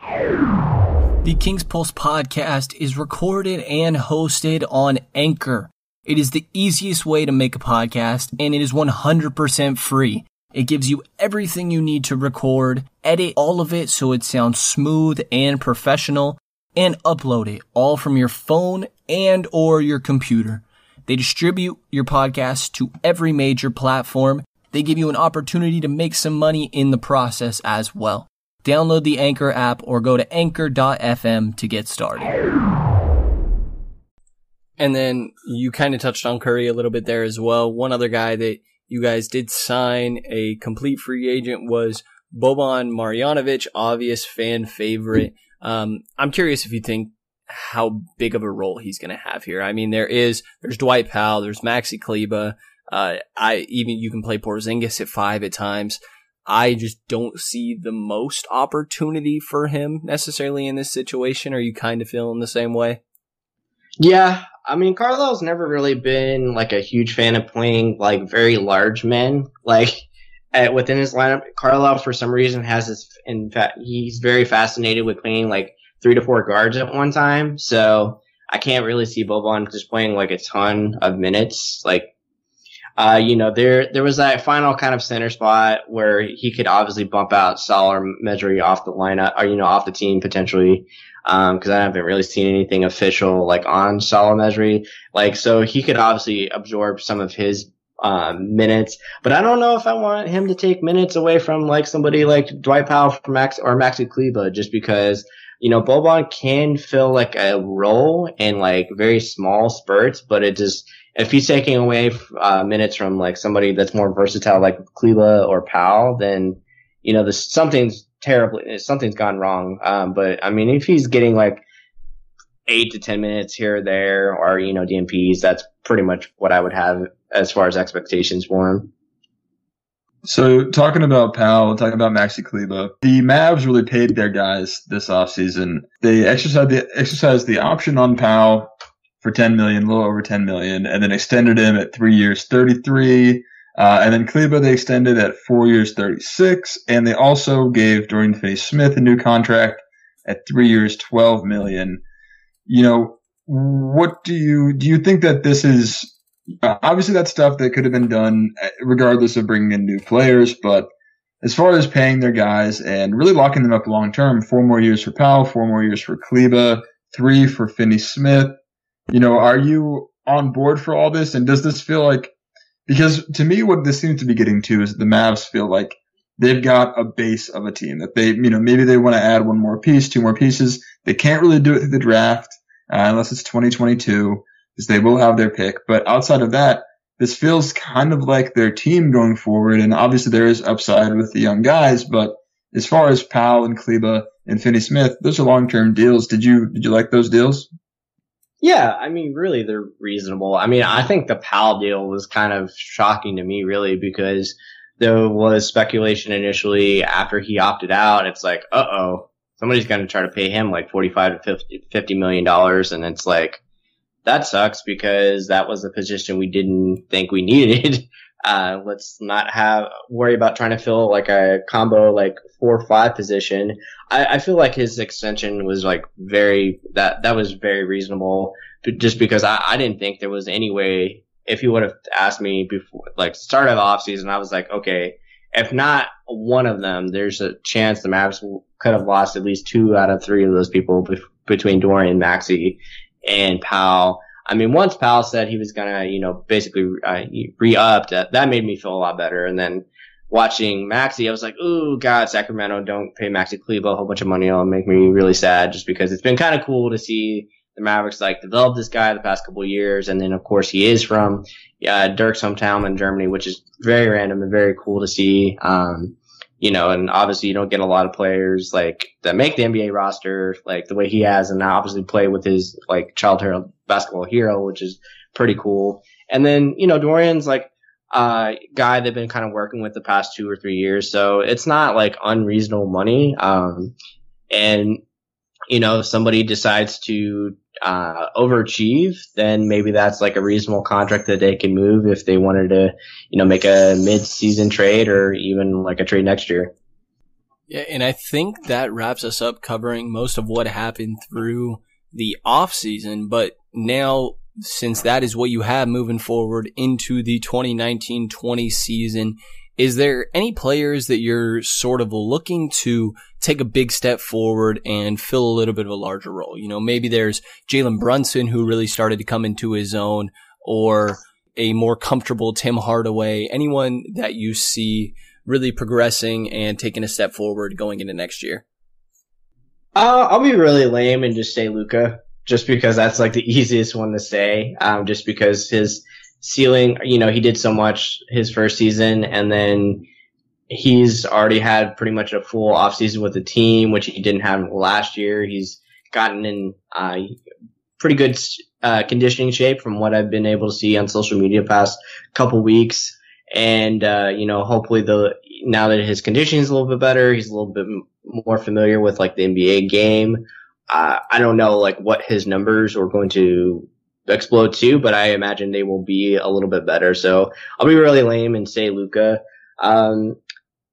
Speaker 3: The Kings Pulse podcast is recorded and hosted on Anchor. It is the easiest way to make a podcast and it is 100% free. It gives you everything you need to record, edit all of it so it sounds smooth and professional and upload it all from your phone and or your computer. They distribute your podcast to every major platform. They give you an opportunity to make some money in the process as well. Download the Anchor app or go to anchor.fm to get started. And then you kind of touched on Curry a little bit there as well. One other guy that you guys did sign a complete free agent was Boban Marjanovic, obvious fan favorite. Um, I'm curious if you think how big of a role he's going to have here. I mean, there is, there's Dwight Powell, there's Maxi Kleber. Uh, I even, you can play Porzingis at five at times. I just don't see the most opportunity for him necessarily in this situation. Are you kind of feeling the same way?
Speaker 5: Yeah. I mean, Carlisle's never really been like a huge fan of playing like very large men. Like, at, within his lineup, Carlisle for some reason has this. In fact, he's very fascinated with playing like three to four guards at one time. So I can't really see Boban just playing like a ton of minutes. Like, uh, you know, there there was that final kind of center spot where he could obviously bump out Saul or Mejri off the lineup, or you know, off the team potentially. Because um, I haven't really seen anything official like on Salah Mejri. Like, so he could obviously absorb some of his um, minutes. But I don't know if I want him to take minutes away from like somebody like Dwight Powell from Max or Maxi Kleber, just because you know Boban can fill like a role in like very small spurts, but it just if he's taking away uh, minutes from like somebody that's more versatile like Kleber or Powell, then you know this something's terribly something's gone wrong. Um, but I mean, if he's getting like eight to ten minutes here or there, or you know DNPs, that's pretty much what I would have as far as expectations for him.
Speaker 4: So talking about Powell, talking about Maxi Kleber, the Mavs really paid their guys this offseason. They exercised the exercised the option on Powell for 10 million, a little over 10 million, and then extended him at three years, 33. Uh, and then Kleber they extended at four years, 36. And they also gave Dorian Finney-Smith a new contract at three years, 12 million. You know, what do you, do you think that this is obviously, that's stuff that could have been done uh, regardless of bringing in new players. But as far as paying their guys and really locking them up long term, four more years for Powell, four more years for Kleber, three for Finney Smith. You know, are you on board for all this? And does this feel like, because to me, what this seems to be getting to is the Mavs feel like they've got a base of a team that they, you know, maybe they want to add one more piece, two more pieces. They can't really do it through the draft uh, unless it's 2022 because they will have their pick. But outside of that, this feels kind of like their team going forward. And obviously there is upside with the young guys, but as far as Powell and Kleber and Finney Smith, those are long-term deals. Did you, did you like those deals?
Speaker 5: Yeah, I mean, really, they're reasonable. I mean, I think the Powell deal was kind of shocking to me, really, because there was speculation initially after he opted out. It's like, uh oh, somebody's going to try to pay him like 45 to 50, 50 million dollars. And it's like, that sucks because that was a position we didn't think we needed. Uh, let's not have worry about trying to fill like a combo like four five position. I, I feel like his extension was like very that that was very reasonable, just because I, I didn't think there was any way if you would have asked me before, like start of the offseason, I was like, okay, if not one of them, there's a chance the Mavericks could have lost at least two out of three of those people be- between Dorian, Maxi, and Powell. I mean, once Powell said he was gonna, you know, basically uh, re-up, that, that made me feel a lot better. And then watching Maxi, I was like, ooh, God, Sacramento, don't pay Maxi Kleber a whole bunch of money. It'll make me really sad just because it's been kind of cool to see the Mavericks like develop this guy the past couple years. And then, of course, he is from uh, Dirk's hometown in Germany, which is very random and very cool to see. Um, you know, and obviously you don't get a lot of players like that make the NBA roster like the way he has, and obviously play with his like childhood basketball hero, which is pretty cool. And then you know Dorian's like uh guy they've been kind of working with the past two or three years, so it's not like unreasonable money. Um, and you know if somebody decides to uh, overachieve, then maybe that's like a reasonable contract that they can move if they wanted to, you know, make a mid-season trade or even like a trade next year.
Speaker 3: Yeah, and I think that wraps us up covering most of what happened through the off season. But now, since that is what you have moving forward into the 2019-20 season, is there any players that you're sort of looking to take a big step forward and fill a little bit of a larger role? You know, maybe there's Jalen Brunson who really started to come into his own or a more comfortable Tim Hardaway, anyone that you see really progressing and taking a step forward going into next year?
Speaker 5: Uh, I'll be really lame and just say Luka, just because that's like the easiest one to say. Um, just because his ceiling, you know, he did so much his first season and then he's already had pretty much a full offseason with the team, which he didn't have last year. He's gotten in uh, pretty good uh, conditioning shape from what I've been able to see on social media past couple weeks. And, uh, you know, hopefully the, now that his conditioning is a little bit better, he's a little bit more familiar with like the NBA game. Uh, I don't know like what his numbers are going to explode too, but I imagine they will be a little bit better. So I'll be really lame and say Luka. Um,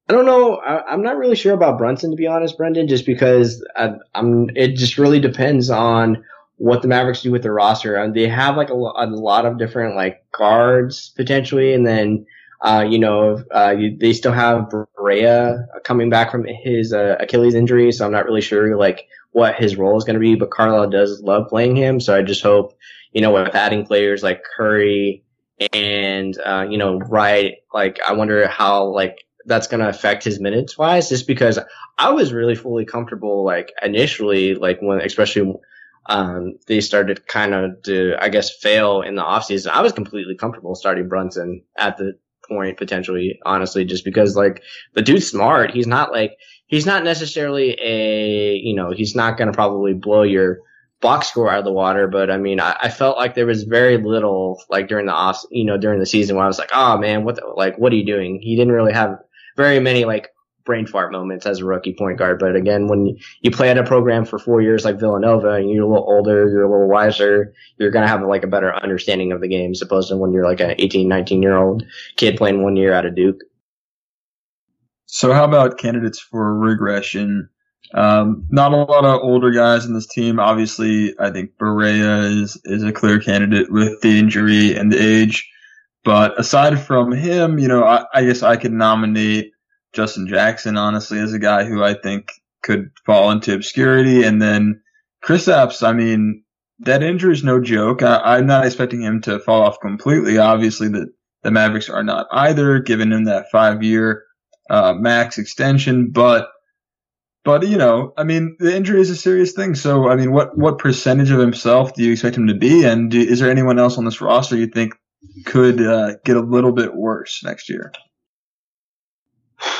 Speaker 5: I don't know. I, am not really sure about Brunson to be honest, Brendan, just because I, am It just really depends on what the Mavericks do with their roster. And they have like a, a lot of different like guards potentially, and then. Uh, you know, uh, you, they still have Barea coming back from his uh, Achilles injury, so I'm not really sure like what his role is going to be. But Carlisle does love playing him, so I just hope you know, with adding players like Curry and, uh, you know, Wright, like, I wonder how, like, that's going to affect his minutes wise, just because I was really fully comfortable, like, initially, like, when, especially, um, they started kind of to, I guess, fail in the offseason. I was completely comfortable starting Brunson at the point, potentially, honestly, just because, like, the dude's smart. He's not, like, he's not necessarily a, you know, he's not going to probably blow your, box score out of the water, but I mean, I, I, felt like there was very little like during the off, you know, during the season where I was like, oh man, what, the, like, what are you doing? He didn't really have very many like brain fart moments as a rookie point guard. But again, when you play at a program for four years like Villanova and you're a little older, you're a little wiser, you're going to have like a better understanding of the game, opposed to when you're like an 18, 19 year old kid playing one year out of Duke.
Speaker 4: So how about candidates for regression? Um, not a lot of older guys in this team. Obviously, I think Barea is, is a clear candidate with the injury and the age. But aside from him, you know, I, I guess I could nominate Justin Jackson, honestly, as a guy who I think could fall into obscurity. And then Kristaps, I mean, that injury is no joke. I, am not expecting him to fall off completely. Obviously, the, the Mavericks are not either, giving him that five year uh, max extension. But but you know, I mean, the injury is a serious thing. So, I mean, what what percentage of himself do you expect him to be? And do, is there anyone else on this roster you think could uh, get a little bit worse next year?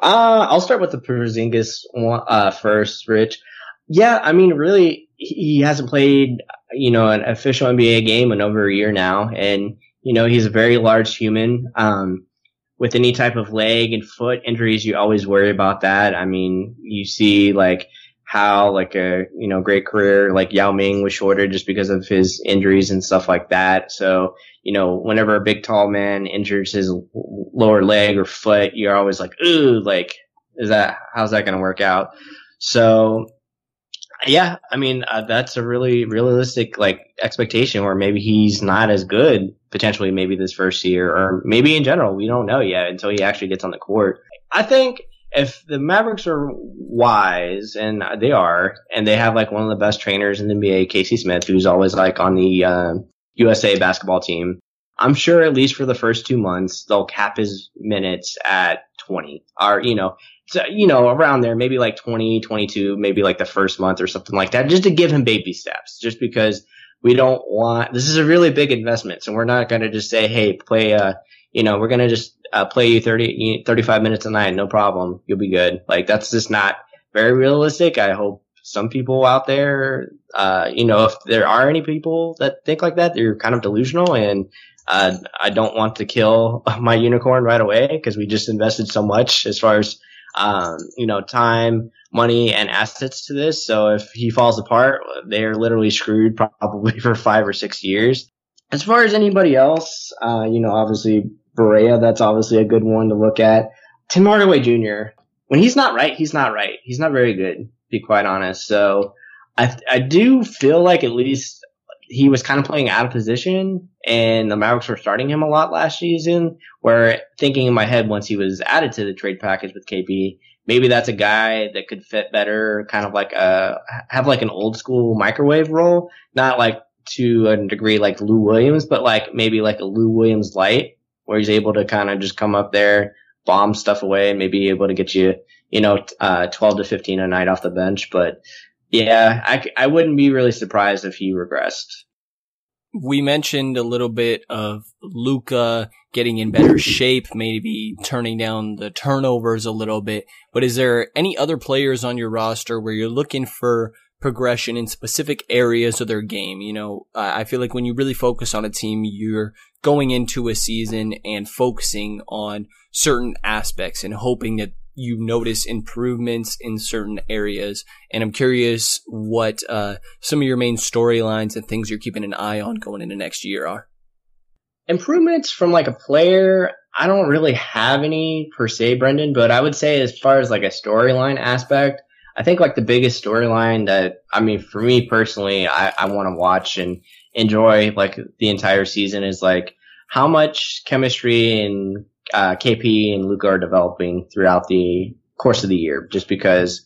Speaker 5: Uh, I'll start with the Porzingis one, uh, first, Rich. Yeah, I mean, really, he hasn't played, you know, an official NBA game in over a year now, and you know, he's a very large human. Um, with any type of leg and foot injuries, you always worry about that. I mean, you see like how like a you know great career like Yao Ming was shorter just because of his injuries and stuff like that. So you know, whenever a big tall man injures his lower leg or foot, you're always like, ooh, like is that how's that going to work out? So Yeah, I mean uh, that's a really realistic like expectation, where maybe he's not as good potentially maybe this first year, or maybe in general we don't know yet until he actually gets on the court. I think if the Mavericks are wise, and they are, and they have like one of the best trainers in the NBA, Casey Smith, who's always like on the uh, USA basketball team, I'm sure at least for the first two months they'll cap his minutes at 20, or you know, you know, around there, maybe like 20, 22, maybe like the first month or something like that, just to give him baby steps, just because we don't want, this is a really big investment. So we're not going to just say, Hey, play, uh, you know, we're going to just uh, play you 30, 35 minutes a night. No problem. You'll be good. Like that's just not very realistic. I hope some people out there, uh, you know, if there are any people that think like that, they're kind of delusional and, uh, I don't want to kill my unicorn right away because we just invested so much as far as um, you know, time, money, and assets to this. So if he falls apart, they're literally screwed probably for five or six years. As far as anybody else, uh, you know, obviously Barea, that's obviously a good one to look at. Tim Hardaway Jr., when he's not right, he's not right. He's not very good, to be quite honest. So I, I do feel like at least he was kind of playing out of position and the Mavericks were starting him a lot last season where thinking in my head once he was added to the trade package with KP, maybe that's a guy that could fit better, kind of like a, have like an old school microwave role, not like to a degree like Lou Williams, but like maybe like a Lou Williams light where he's able to kind of just come up there, bomb stuff away, maybe able to get you, you know, uh, 12 to 15 a night off the bench. But yeah, I, I wouldn't be really surprised if he regressed.
Speaker 3: We mentioned a little bit of Luka getting in better shape, maybe turning down the turnovers a little bit. But is there any other players on your roster where you're looking for progression in specific areas of their game? You know, I feel like when you really focus on a team, you're going into a season and focusing on certain aspects and hoping that you notice improvements in certain areas. And I'm curious what uh, some of your main storylines and things you're keeping an eye on going into next year are.
Speaker 5: Improvements from like a player, I don't really have any per se, Brendan, but I would say as far as like a storyline aspect, I think like the biggest storyline that, I mean, for me personally, I, I want to watch and enjoy like the entire season is like how much chemistry and uh, KP and Luka are developing throughout the course of the year, just because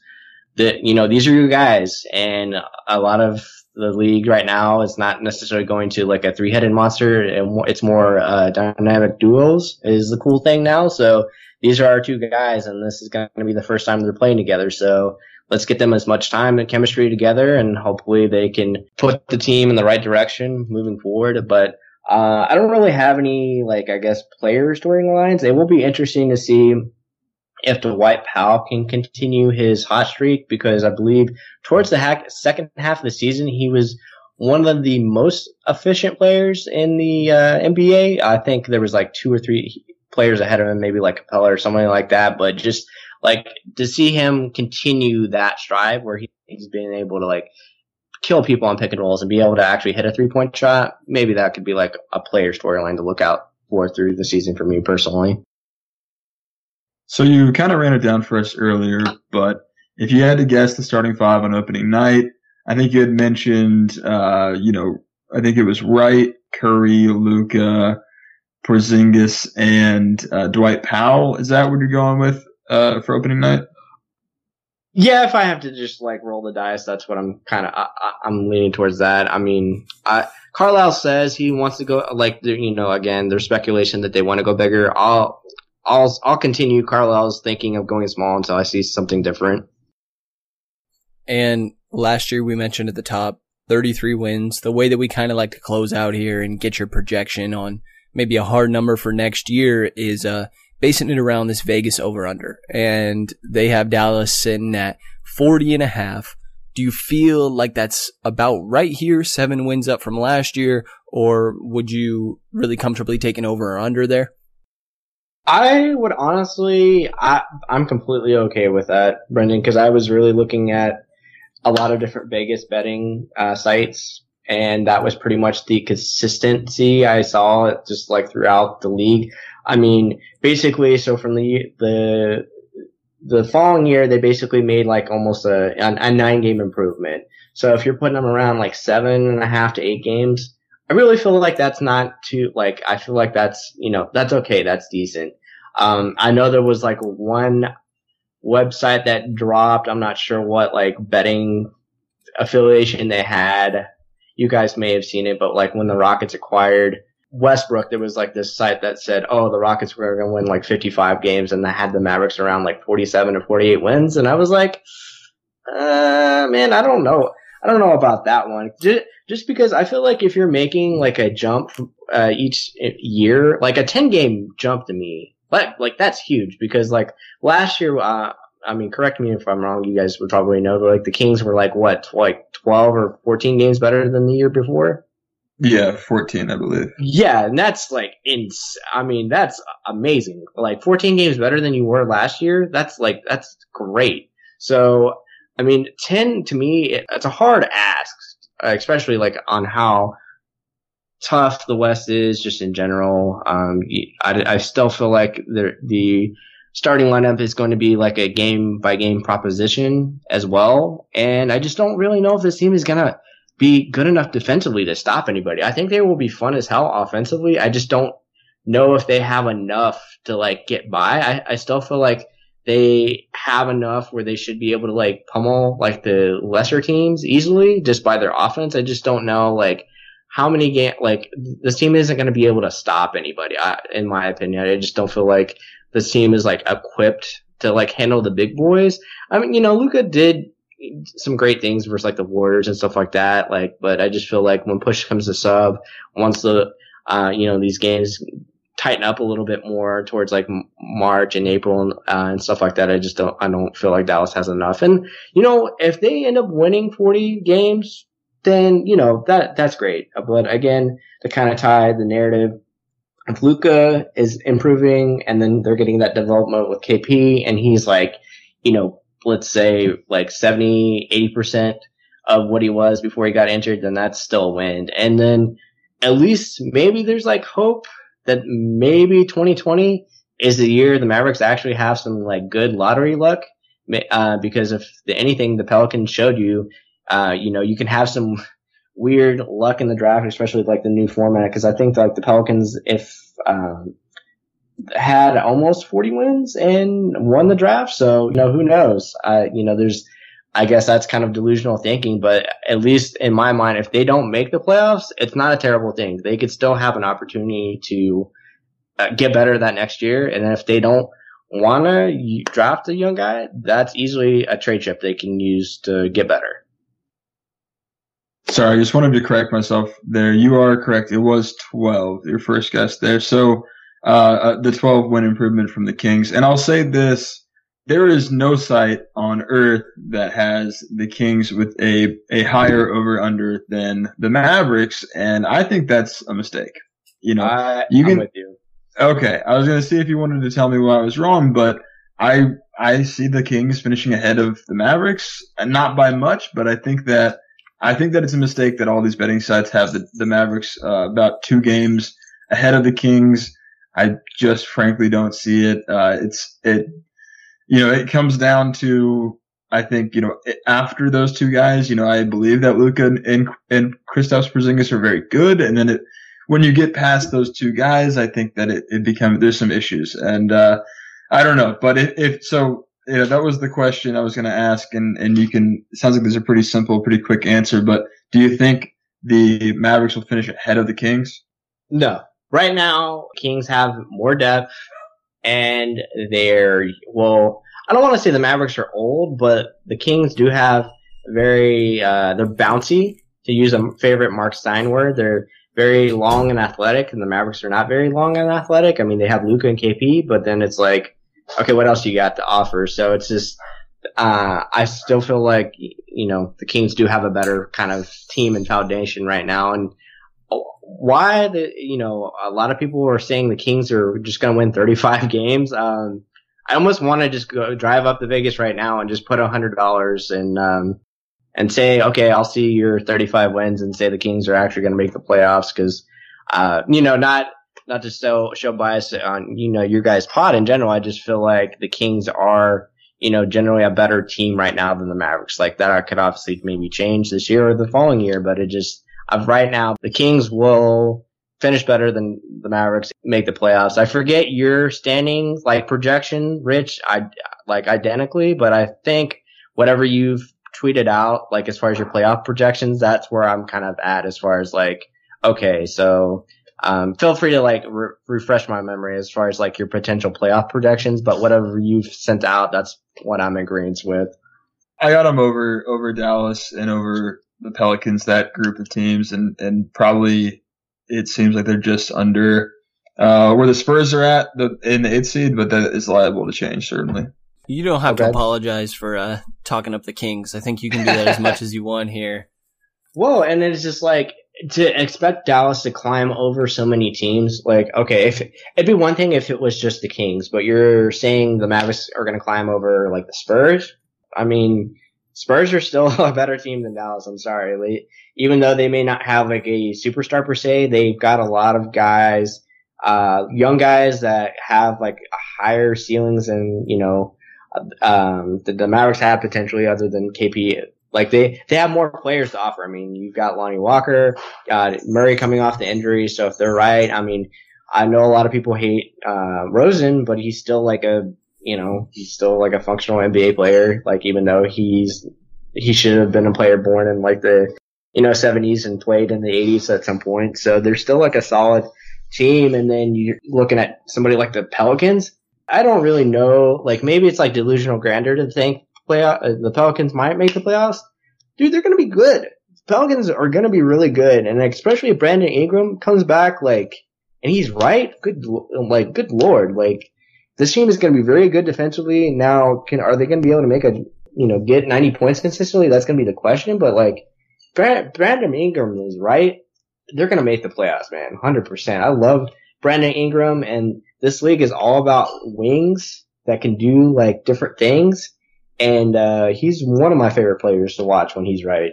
Speaker 5: the you know these are your guys, and a lot of the league right now is not necessarily going to like a three-headed monster, and it's more uh, dynamic duos is the cool thing now. So these are our two guys, and this is going to be the first time they're playing together. So let's get them as much time and chemistry together, and hopefully they can put the team in the right direction moving forward. But uh, I don't really have any, like, I guess, player storylines. It will be interesting to see if Dwight Powell can continue his hot streak because I believe towards the ha- second half of the season, he was one of the most efficient players in the uh, NBA. I think there was like two or three players ahead of him, maybe like Capela or something like that. But just like to see him continue that strive where he, he's been able to like kill people on pick and rolls and be able to actually hit a three point shot, maybe that could be like a player storyline to look out for through the season for me personally.
Speaker 4: So you kind of ran it down for us earlier, but if you had to guess the starting five on opening night, I think you had mentioned, uh, you know, I think it was Wright, Curry, Luka, Porzingis, and uh, Dwight Powell. Is that what you're going with uh, for opening night?
Speaker 5: Yeah, if I have to just like roll the dice, that's what I'm kind of I, am leaning towards that. I mean, I, Carlisle says he wants to go like you know again there's speculation that they want to go bigger. I'll I'll I'll continue. Carlisle's thinking of going small until I see something different.
Speaker 3: And last year we mentioned at the top 33 wins. The way that we kind of like to close out here and get your projection on maybe a hard number for next year is uh basing it around this Vegas over under. And they have Dallas sitting at 40 and a half. Do you feel like that's about right here? Seven wins up from last year, or would you really comfortably take an over or under there?
Speaker 5: I would honestly, I, I'm completely okay with that, Brendan, because I was really looking at a lot of different Vegas betting uh, sites, and that was pretty much the consistency I saw just like throughout the league. I mean, basically, so from the the the following year they basically made like almost a, a, nine game improvement. So if you're putting them around like seven and a half to eight games, I really feel like that's not too like I feel like that's you know that's okay, that's decent. Um, I know there was like one website that dropped. I'm not sure what like betting affiliation they had. You guys may have seen it, but like when the Rockets acquired Westbrook, there was like this site that said, "Oh, the Rockets were going to win like 55 games," and they had the Mavericks around like 47 or 48 wins, and I was like, uh, "Man, I don't know. I don't know about that one." Just, because I feel like if you're making like a jump uh, each year, like a 10 game jump to me, like like that's huge because like last year, uh, I mean, correct me if I'm wrong. You guys would probably know that like the Kings were like what, like 12 or 14 games better than the year before.
Speaker 4: Yeah, 14, I believe.
Speaker 5: Yeah, and that's like ins. I mean, that's amazing. Like 14 games better than you were last year. That's like that's great. So, I mean, 10 to me, it's a hard ask, especially like on how tough the West is just in general. Um, I, I still feel like the the starting lineup is going to be like a game by game proposition as well, and I just don't really know if this team is gonna be good enough defensively to stop anybody. I think they will be fun as hell offensively. I just don't know if they have enough to like get by. I, I still feel like they have enough where they should be able to like pummel like the lesser teams easily just by their offense. I just don't know like how many game like this team isn't going to be able to stop anybody. I, in my opinion, I just don't feel like this team is like equipped to like handle the big boys. I mean, you know, Luka did some great things versus like the Warriors and stuff like that. Like, but I just feel like when push comes to sub, once the uh, you know these games tighten up a little bit more towards like March and April and, uh, and stuff like that, I just don't I don't feel like Dallas has enough. And you know, if they end up winning forty games, then you know that that's great. But again, to kind of tie the narrative. If Luka is improving and then they're getting that development with KP and he's like, you know, let's say like 70, 80% of what he was before he got injured, then that's still a win. And then at least maybe there's like hope that maybe 2020 is the year the Mavericks actually have some like good lottery luck. Uh, because if anything the Pelicans showed you, uh, you know, you can have some weird luck in the draft, especially with like the new format. Cause I think like the Pelicans, if, um, had almost 40 wins and won the draft. So, you know, who knows? I, you know, there's, I guess that's kind of delusional thinking, but at least in my mind, if they don't make the playoffs, it's not a terrible thing. They could still have an opportunity to uh, get better that next year. And if they don't want to draft a young guy, that's easily a trade chip they can use to get better.
Speaker 4: Sorry, I just wanted to correct myself there. You are correct. It was 12, your first guess there. So, uh, uh, the 12 win improvement from the Kings. And I'll say this. There is no site on earth that has the Kings with a, a higher over under than the Mavericks. And I think that's a mistake. You know,
Speaker 5: I,
Speaker 4: you can,
Speaker 5: with you.
Speaker 4: okay. I was going to see if you wanted to tell me why I was wrong, but I, I see the Kings finishing ahead of the Mavericks and not by much, but I think that, I think that it's a mistake that all these betting sites have the, the Mavericks, uh, about two games ahead of the Kings. I just frankly don't see it. Uh, it's it, you know, it comes down to I think you know after those two guys, you know, I believe that Luka and and Kristaps Porzingis are very good, and then it when you get past those two guys, I think that it it becomes there's some issues, and uh, I don't know, but if, if so. You know, that was the question I was going to ask, and, and you can, sounds like there's a pretty simple, pretty quick answer, but do you think the Mavericks will finish ahead of the Kings?
Speaker 5: No, right now, Kings have more depth and they're, well, I don't want to say the Mavericks are old, but the Kings do have very, uh, they're bouncy to use a favorite Marc Stein word. They're very long and athletic and the Mavericks are not very long and athletic. I mean, they have Luka and KP, but then it's like, okay, what else you got to offer? So it's just, uh, I still feel like, you know, the Kings do have a better kind of team and foundation right now. And why the you know a lot of people are saying the Kings are just going to win 35 games. Um, I almost want to just go drive up to Vegas right now and just put a hundred dollars and um, and say, okay, I'll see your 35 wins and say the Kings are actually going to make the playoffs because uh, you know not not to show show bias on you know your guys' pod in general. I just feel like the Kings are you know, generally a better team right now than the Mavericks. Like that could obviously maybe change this year or the following year, but it just, of right now, the Kings will finish better than the Mavericks, make the playoffs. I forget your standing like projection, Rich, I like identically, but I think whatever you've tweeted out, like as far as your playoff projections, that's where I'm kind of at as far as like, okay, so um, feel free to like re- refresh my memory as far as like your potential playoff projections, but whatever you've sent out, that's what I'm in agreement with.
Speaker 4: I got them over over Dallas and over the Pelicans, that group of teams, and and probably it seems like they're just under uh, where the Spurs are at the, in the eighth seed, but that is liable to change certainly.
Speaker 3: You don't have
Speaker 5: Okay.
Speaker 3: to apologize for uh, talking up the Kings. I think you can do that as much as you want here.
Speaker 5: Whoa, and it's just like to expect Dallas to climb over so many teams. Like, okay, if it'd be one thing if it was just the Kings, but you're saying the Mavericks are going to climb over like the Spurs. I mean, Spurs are still a better team than Dallas. I'm sorry, Like, even though they may not have like a superstar per se, they've got a lot of guys, uh, young guys that have like higher ceilings than, you know, um, the, the Mavericks have potentially other than KP like they, they have more players to offer. I mean, you've got Lonnie Walker, got Murray coming off the injury. So if they're right, I mean, I know a lot of people hate, uh, Rosen, but he's still like a, you know, he's still like a functional NBA player. Like even though he's, he should have been a player born in like the, you know, seventies and played in the eighties at some point. So they're still like a solid team. And then you're looking at somebody like the Pelicans. I don't really know. Like maybe it's like delusional grandeur to think playoff, uh, the Pelicans might make the playoffs. Dude, they're to be good. Pelicans are to be really good. And especially if Brandon Ingram comes back, like, and he's right. Good, like, good lord. Like, this team is going to be very good defensively. Now, can, are they going to be able to make a, you know, get 90 points consistently? That's going to be the question. But like, Brandon Ingram is right. They're going to make the playoffs, man. 100%. I love Brandon Ingram and this league is all about wings that can do like different things. And, uh, he's one of my favorite players to watch when he's right.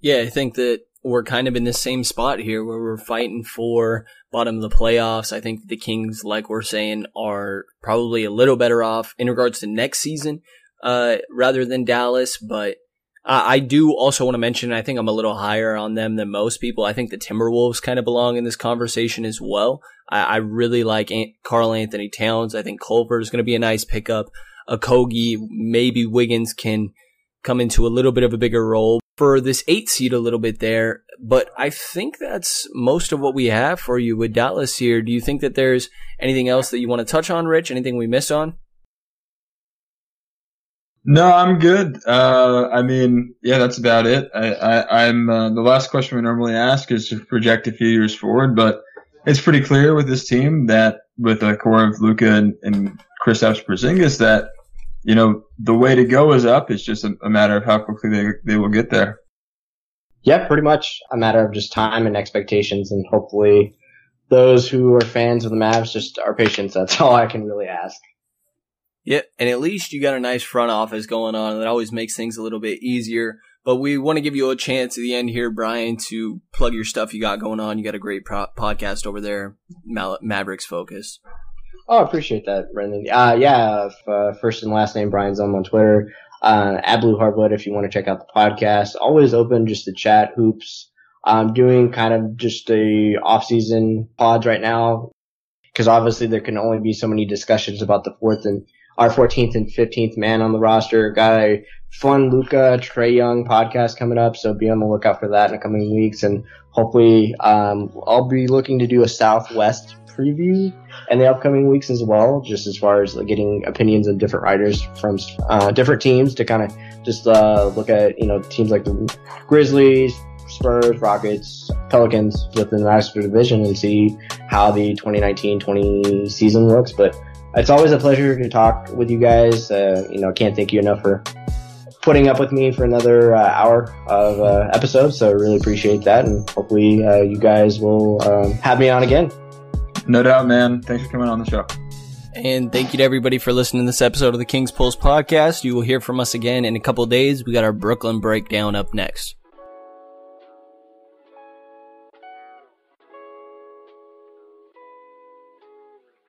Speaker 3: Yeah, I think that we're kind of in the same spot here where we're fighting for bottom of the playoffs. I think the Kings, like we're saying, are probably a little better off in regards to next season, uh, rather than Dallas. But I, I do also want to mention, I think I'm a little higher on them than most people. I think the Timberwolves kind of belong in this conversation as well. I, I really like Karl-Anthony Towns. I think Culver is going to be a nice pickup. Okogie, maybe Wiggins can come into a little bit of a bigger role for this eight seed a little bit there. But I think that's most of what we have for you with Dallas here. Do you think that there's anything else that you want to touch on, Rich? Anything we missed on?
Speaker 4: No, I'm good. Uh, I mean, yeah, that's about it. I, I'm uh, the last question we normally ask is to project a few years forward, but it's pretty clear with this team that with the core of Luka and, and Kristaps Porzingis that you know the way to go is up. It's just a, a matter of how quickly they they will get there.
Speaker 5: Yeah, pretty much a matter of just time and expectations, and hopefully those who are fans of the Mavs just are patient. That's all I can really ask.
Speaker 3: Yeah, and at least you got a nice front office going on. That always makes things a little bit easier. But we want to give you a chance at the end here, Brian, to plug your stuff you got going on. You got a great pro- podcast over there, Mal- Mavericks Focus.
Speaker 5: Oh, I appreciate that, Brendan. Uh, yeah, uh, first and last name Brian Zum on Twitter. Uh, at Blue Hardwood if you want to check out the podcast. Always open just to chat hoops. I'm doing kind of just a off-season pods right now because obviously there can only be so many discussions about the fourth and our 14th and 15th man on the roster. Got a fun Luka Trae Young podcast coming up, so be on the lookout for that in the coming weeks. And hopefully, um, I'll be looking to do a Southwest preview in the upcoming weeks as well, just as far as like, getting opinions of different writers from uh, different teams to kind of just uh, look at you know teams like the Grizzlies, Spurs, Rockets, Pelicans within the Master Division and see how the 2019-20 season looks. But it's always a pleasure to talk with you guys. Uh, you know, can't thank you enough for putting up with me for another uh, hour of uh, episodes. So I really appreciate that, and hopefully uh, you guys will um, have me on again.
Speaker 4: No doubt, man. Thanks for coming on the show.
Speaker 3: And thank you to everybody for listening to this episode of the Kings Pulse podcast. You will hear from us again in a couple days. We got our Brooklyn breakdown up next.